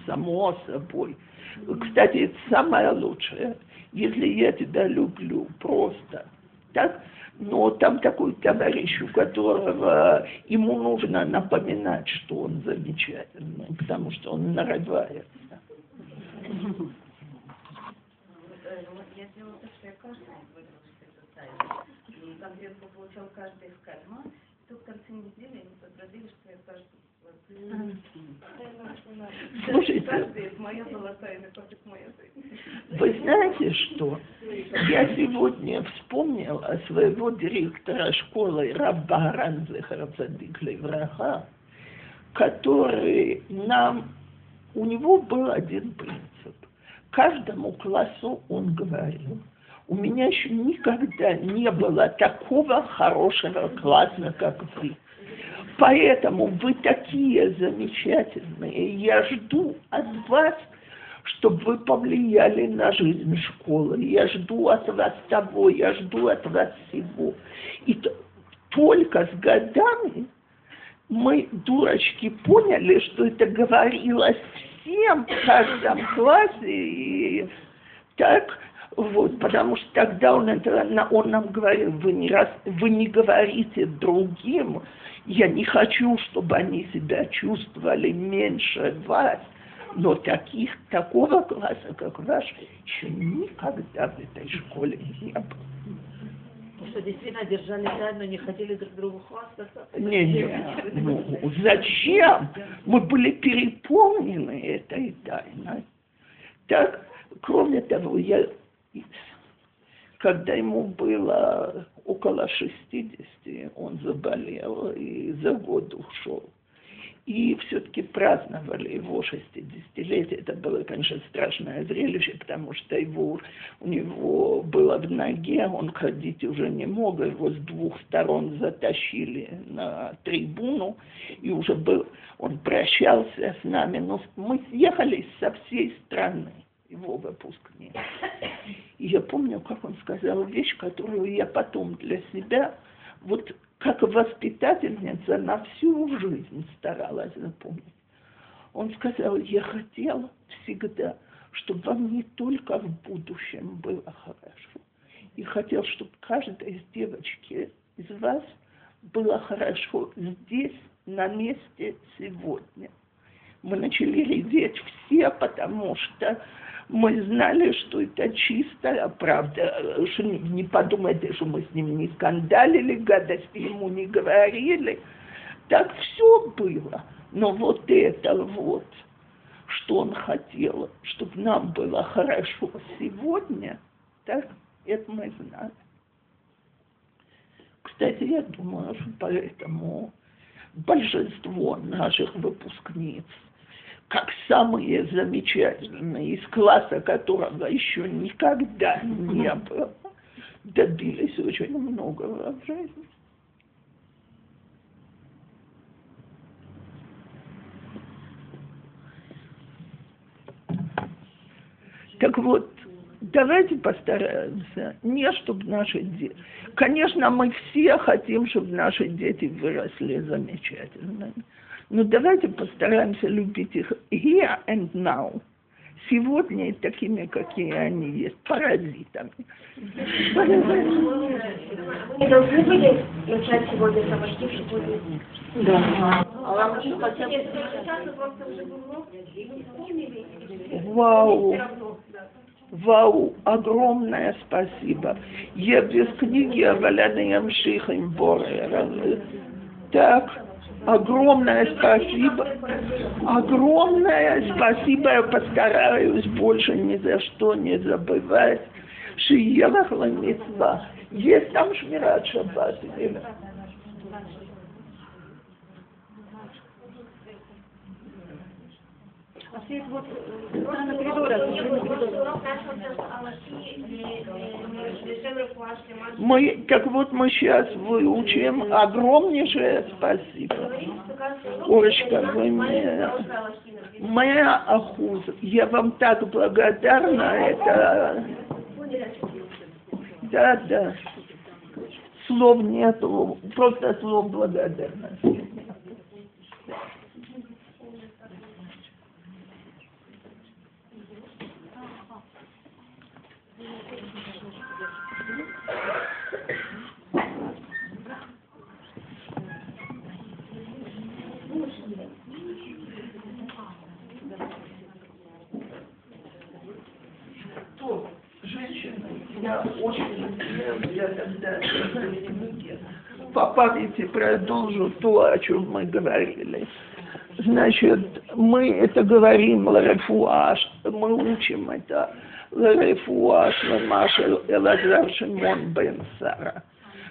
Само собой. Кстати, это самое лучшее. Если я тебя люблю просто, так? Но там такой товарищ, у которого ему нужно напоминать, что он замечательный, потому что он нарывается. конкретно получал каждый из кальма. И тут в конце недели они подтвердили, что я каждый Слушайте. Вы знаете что? Я сегодня вспомнила своего директора школы Рабба Ранзехара Враха, который нам, у него был один принцип. Каждому классу он говорил, у меня еще никогда не было такого хорошего класса, как вы. Поэтому вы такие замечательные. Я жду от вас, чтобы вы повлияли на жизнь школы. Я жду от вас того, я жду от вас всего. И только с годами мы, дурочки, поняли, что это говорилось всем в каждом классе. И так вот, потому что тогда он, это, он нам говорил, вы не, раз, вы не говорите другим, я не хочу, чтобы они себя чувствовали меньше вас, но таких, такого класса, как ваш, еще никогда в этой школе не было. Ну что, действительно держали тайну, не хотели друг другу хвастаться? Не, не, ну зачем? Мы были переполнены этой тайной. Так, кроме того, я, когда ему было около 60, он заболел и за год ушел. И все-таки праздновали его 60-летие. Это было, конечно, страшное зрелище, потому что его, у него было в ноге, он ходить уже не мог, его с двух сторон затащили на трибуну, и уже был, он прощался с нами, но мы съехались со всей страны, его выпускники. И я помню, как он сказал вещь, которую я потом для себя, вот как воспитательница на всю жизнь старалась запомнить. Он сказал, я хотел всегда, чтобы вам не только в будущем было хорошо, и хотел, чтобы каждой из девочки из вас было хорошо здесь, на месте, сегодня. Мы начали реветь все, потому что мы знали, что это чистая правда. Что не, не подумайте, что мы с ним не скандалили, гадости ему не говорили. Так все было. Но вот это вот, что он хотел, чтобы нам было хорошо сегодня, так, это мы знали. Кстати, я думаю, что поэтому большинство наших выпускниц как самые замечательные, из класса которого еще никогда не было, добились очень многого в жизни. Так вот, давайте постараемся, не чтобы наши дети... Конечно, мы все хотим, чтобы наши дети выросли замечательными. Но давайте постараемся любить их here and now. Сегодня и такими, какие они есть, паразитами. Мы должны были начать сегодня с обожди, чтобы... Да. А. Вау! Вау! Огромное спасибо. Я без книги Аваляна Ямшихим Борера. Так, огромное спасибо. Огромное спасибо. Я постараюсь больше ни за что не забывать. Шиелах ламитва. Есть там шмират шаббат или А все это вот э. Мы, так вот мы сейчас выучим огромнейшее спасибо. Олечка, вы мне... Моя ахуз, я вам так благодарна, это... Да, да. Слов нету, просто слов благодарности. То, женщины, я очень я тогда по памяти продолжу то, о чем мы говорили. Значит, мы это говорим ларефуаш, мы учим это ларефуаш Маша Элазар Шимон Бен Сара.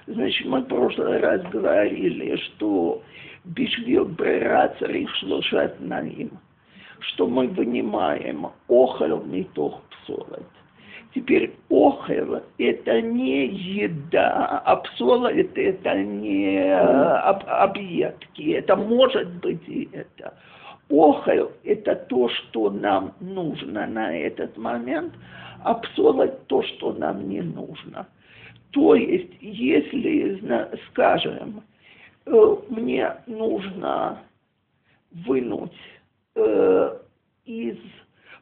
Значит, мы в прошлый раз говорили, что Бишвил Брера Царих Шлошат Наим, что мы вынимаем охал митох псолот. Теперь охел – это не еда, а псола – это, не об, объедки, это может быть и это. Охел – это то, что нам нужно на этот момент, а псола – то, что нам не нужно. То есть, если, скажем, э, мне нужно вынуть э, из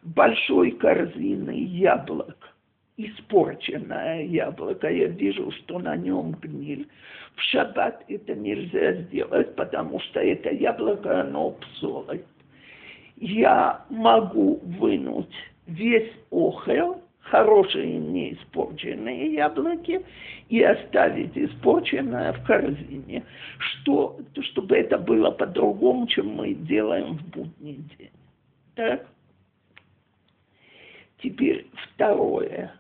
большой корзины яблок испорченное яблоко, я вижу, что на нем гниль. В шаббат это нельзя сделать, потому что это яблоко, оно псолит. Я могу вынуть весь охел, хорошие не испорченные яблоки, и оставить испорченное в корзине, что, чтобы это было по-другому, чем мы делаем в будний день. Так? Теперь второе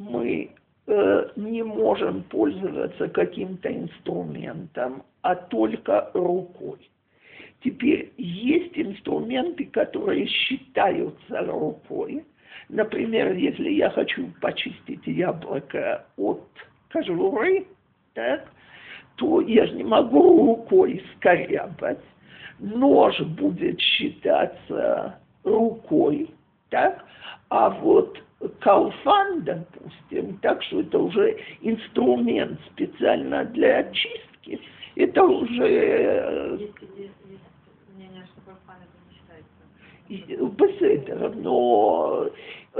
мы э, не можем пользоваться каким-то инструментом, а только рукой. Теперь есть инструменты, которые считаются рукой. Например, если я хочу почистить яблоко от кожуры, так, то я же не могу рукой скорябать. Нож будет считаться рукой, так, а вот колфан, допустим, так что это уже инструмент специально для очистки, это уже... Беседер, но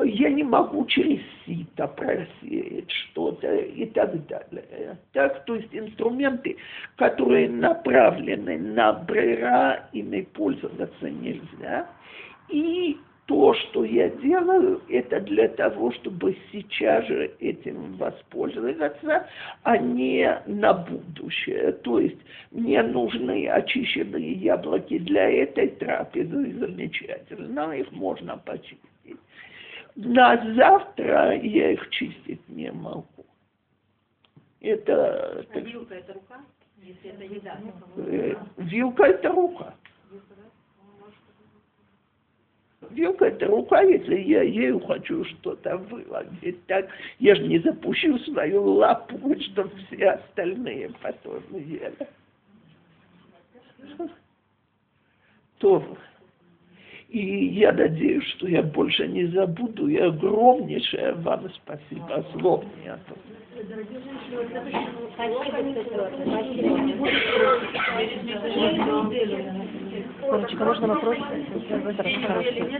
я не могу через сито просеять что-то и так далее. Так, то есть инструменты, которые направлены на брера, ими пользоваться нельзя. И то, что я делаю, это для того, чтобы сейчас же этим воспользоваться, а не на будущее. То есть мне нужны очищенные яблоки для этой трапезы, замечательно, их можно почистить. На завтра я их чистить не могу. Это... А вилка это рука? Если это еда, то э, Вилка это рука. Вилка это рука, если я ею хочу что-то выложить. Так я же не запущу свою лапу, чтобы все остальные потом ели. То и я надеюсь, что я больше не забуду. И огромнейшее вам спасибо. Слов нету. Секундочку, можно вопрос? Возраст хороший.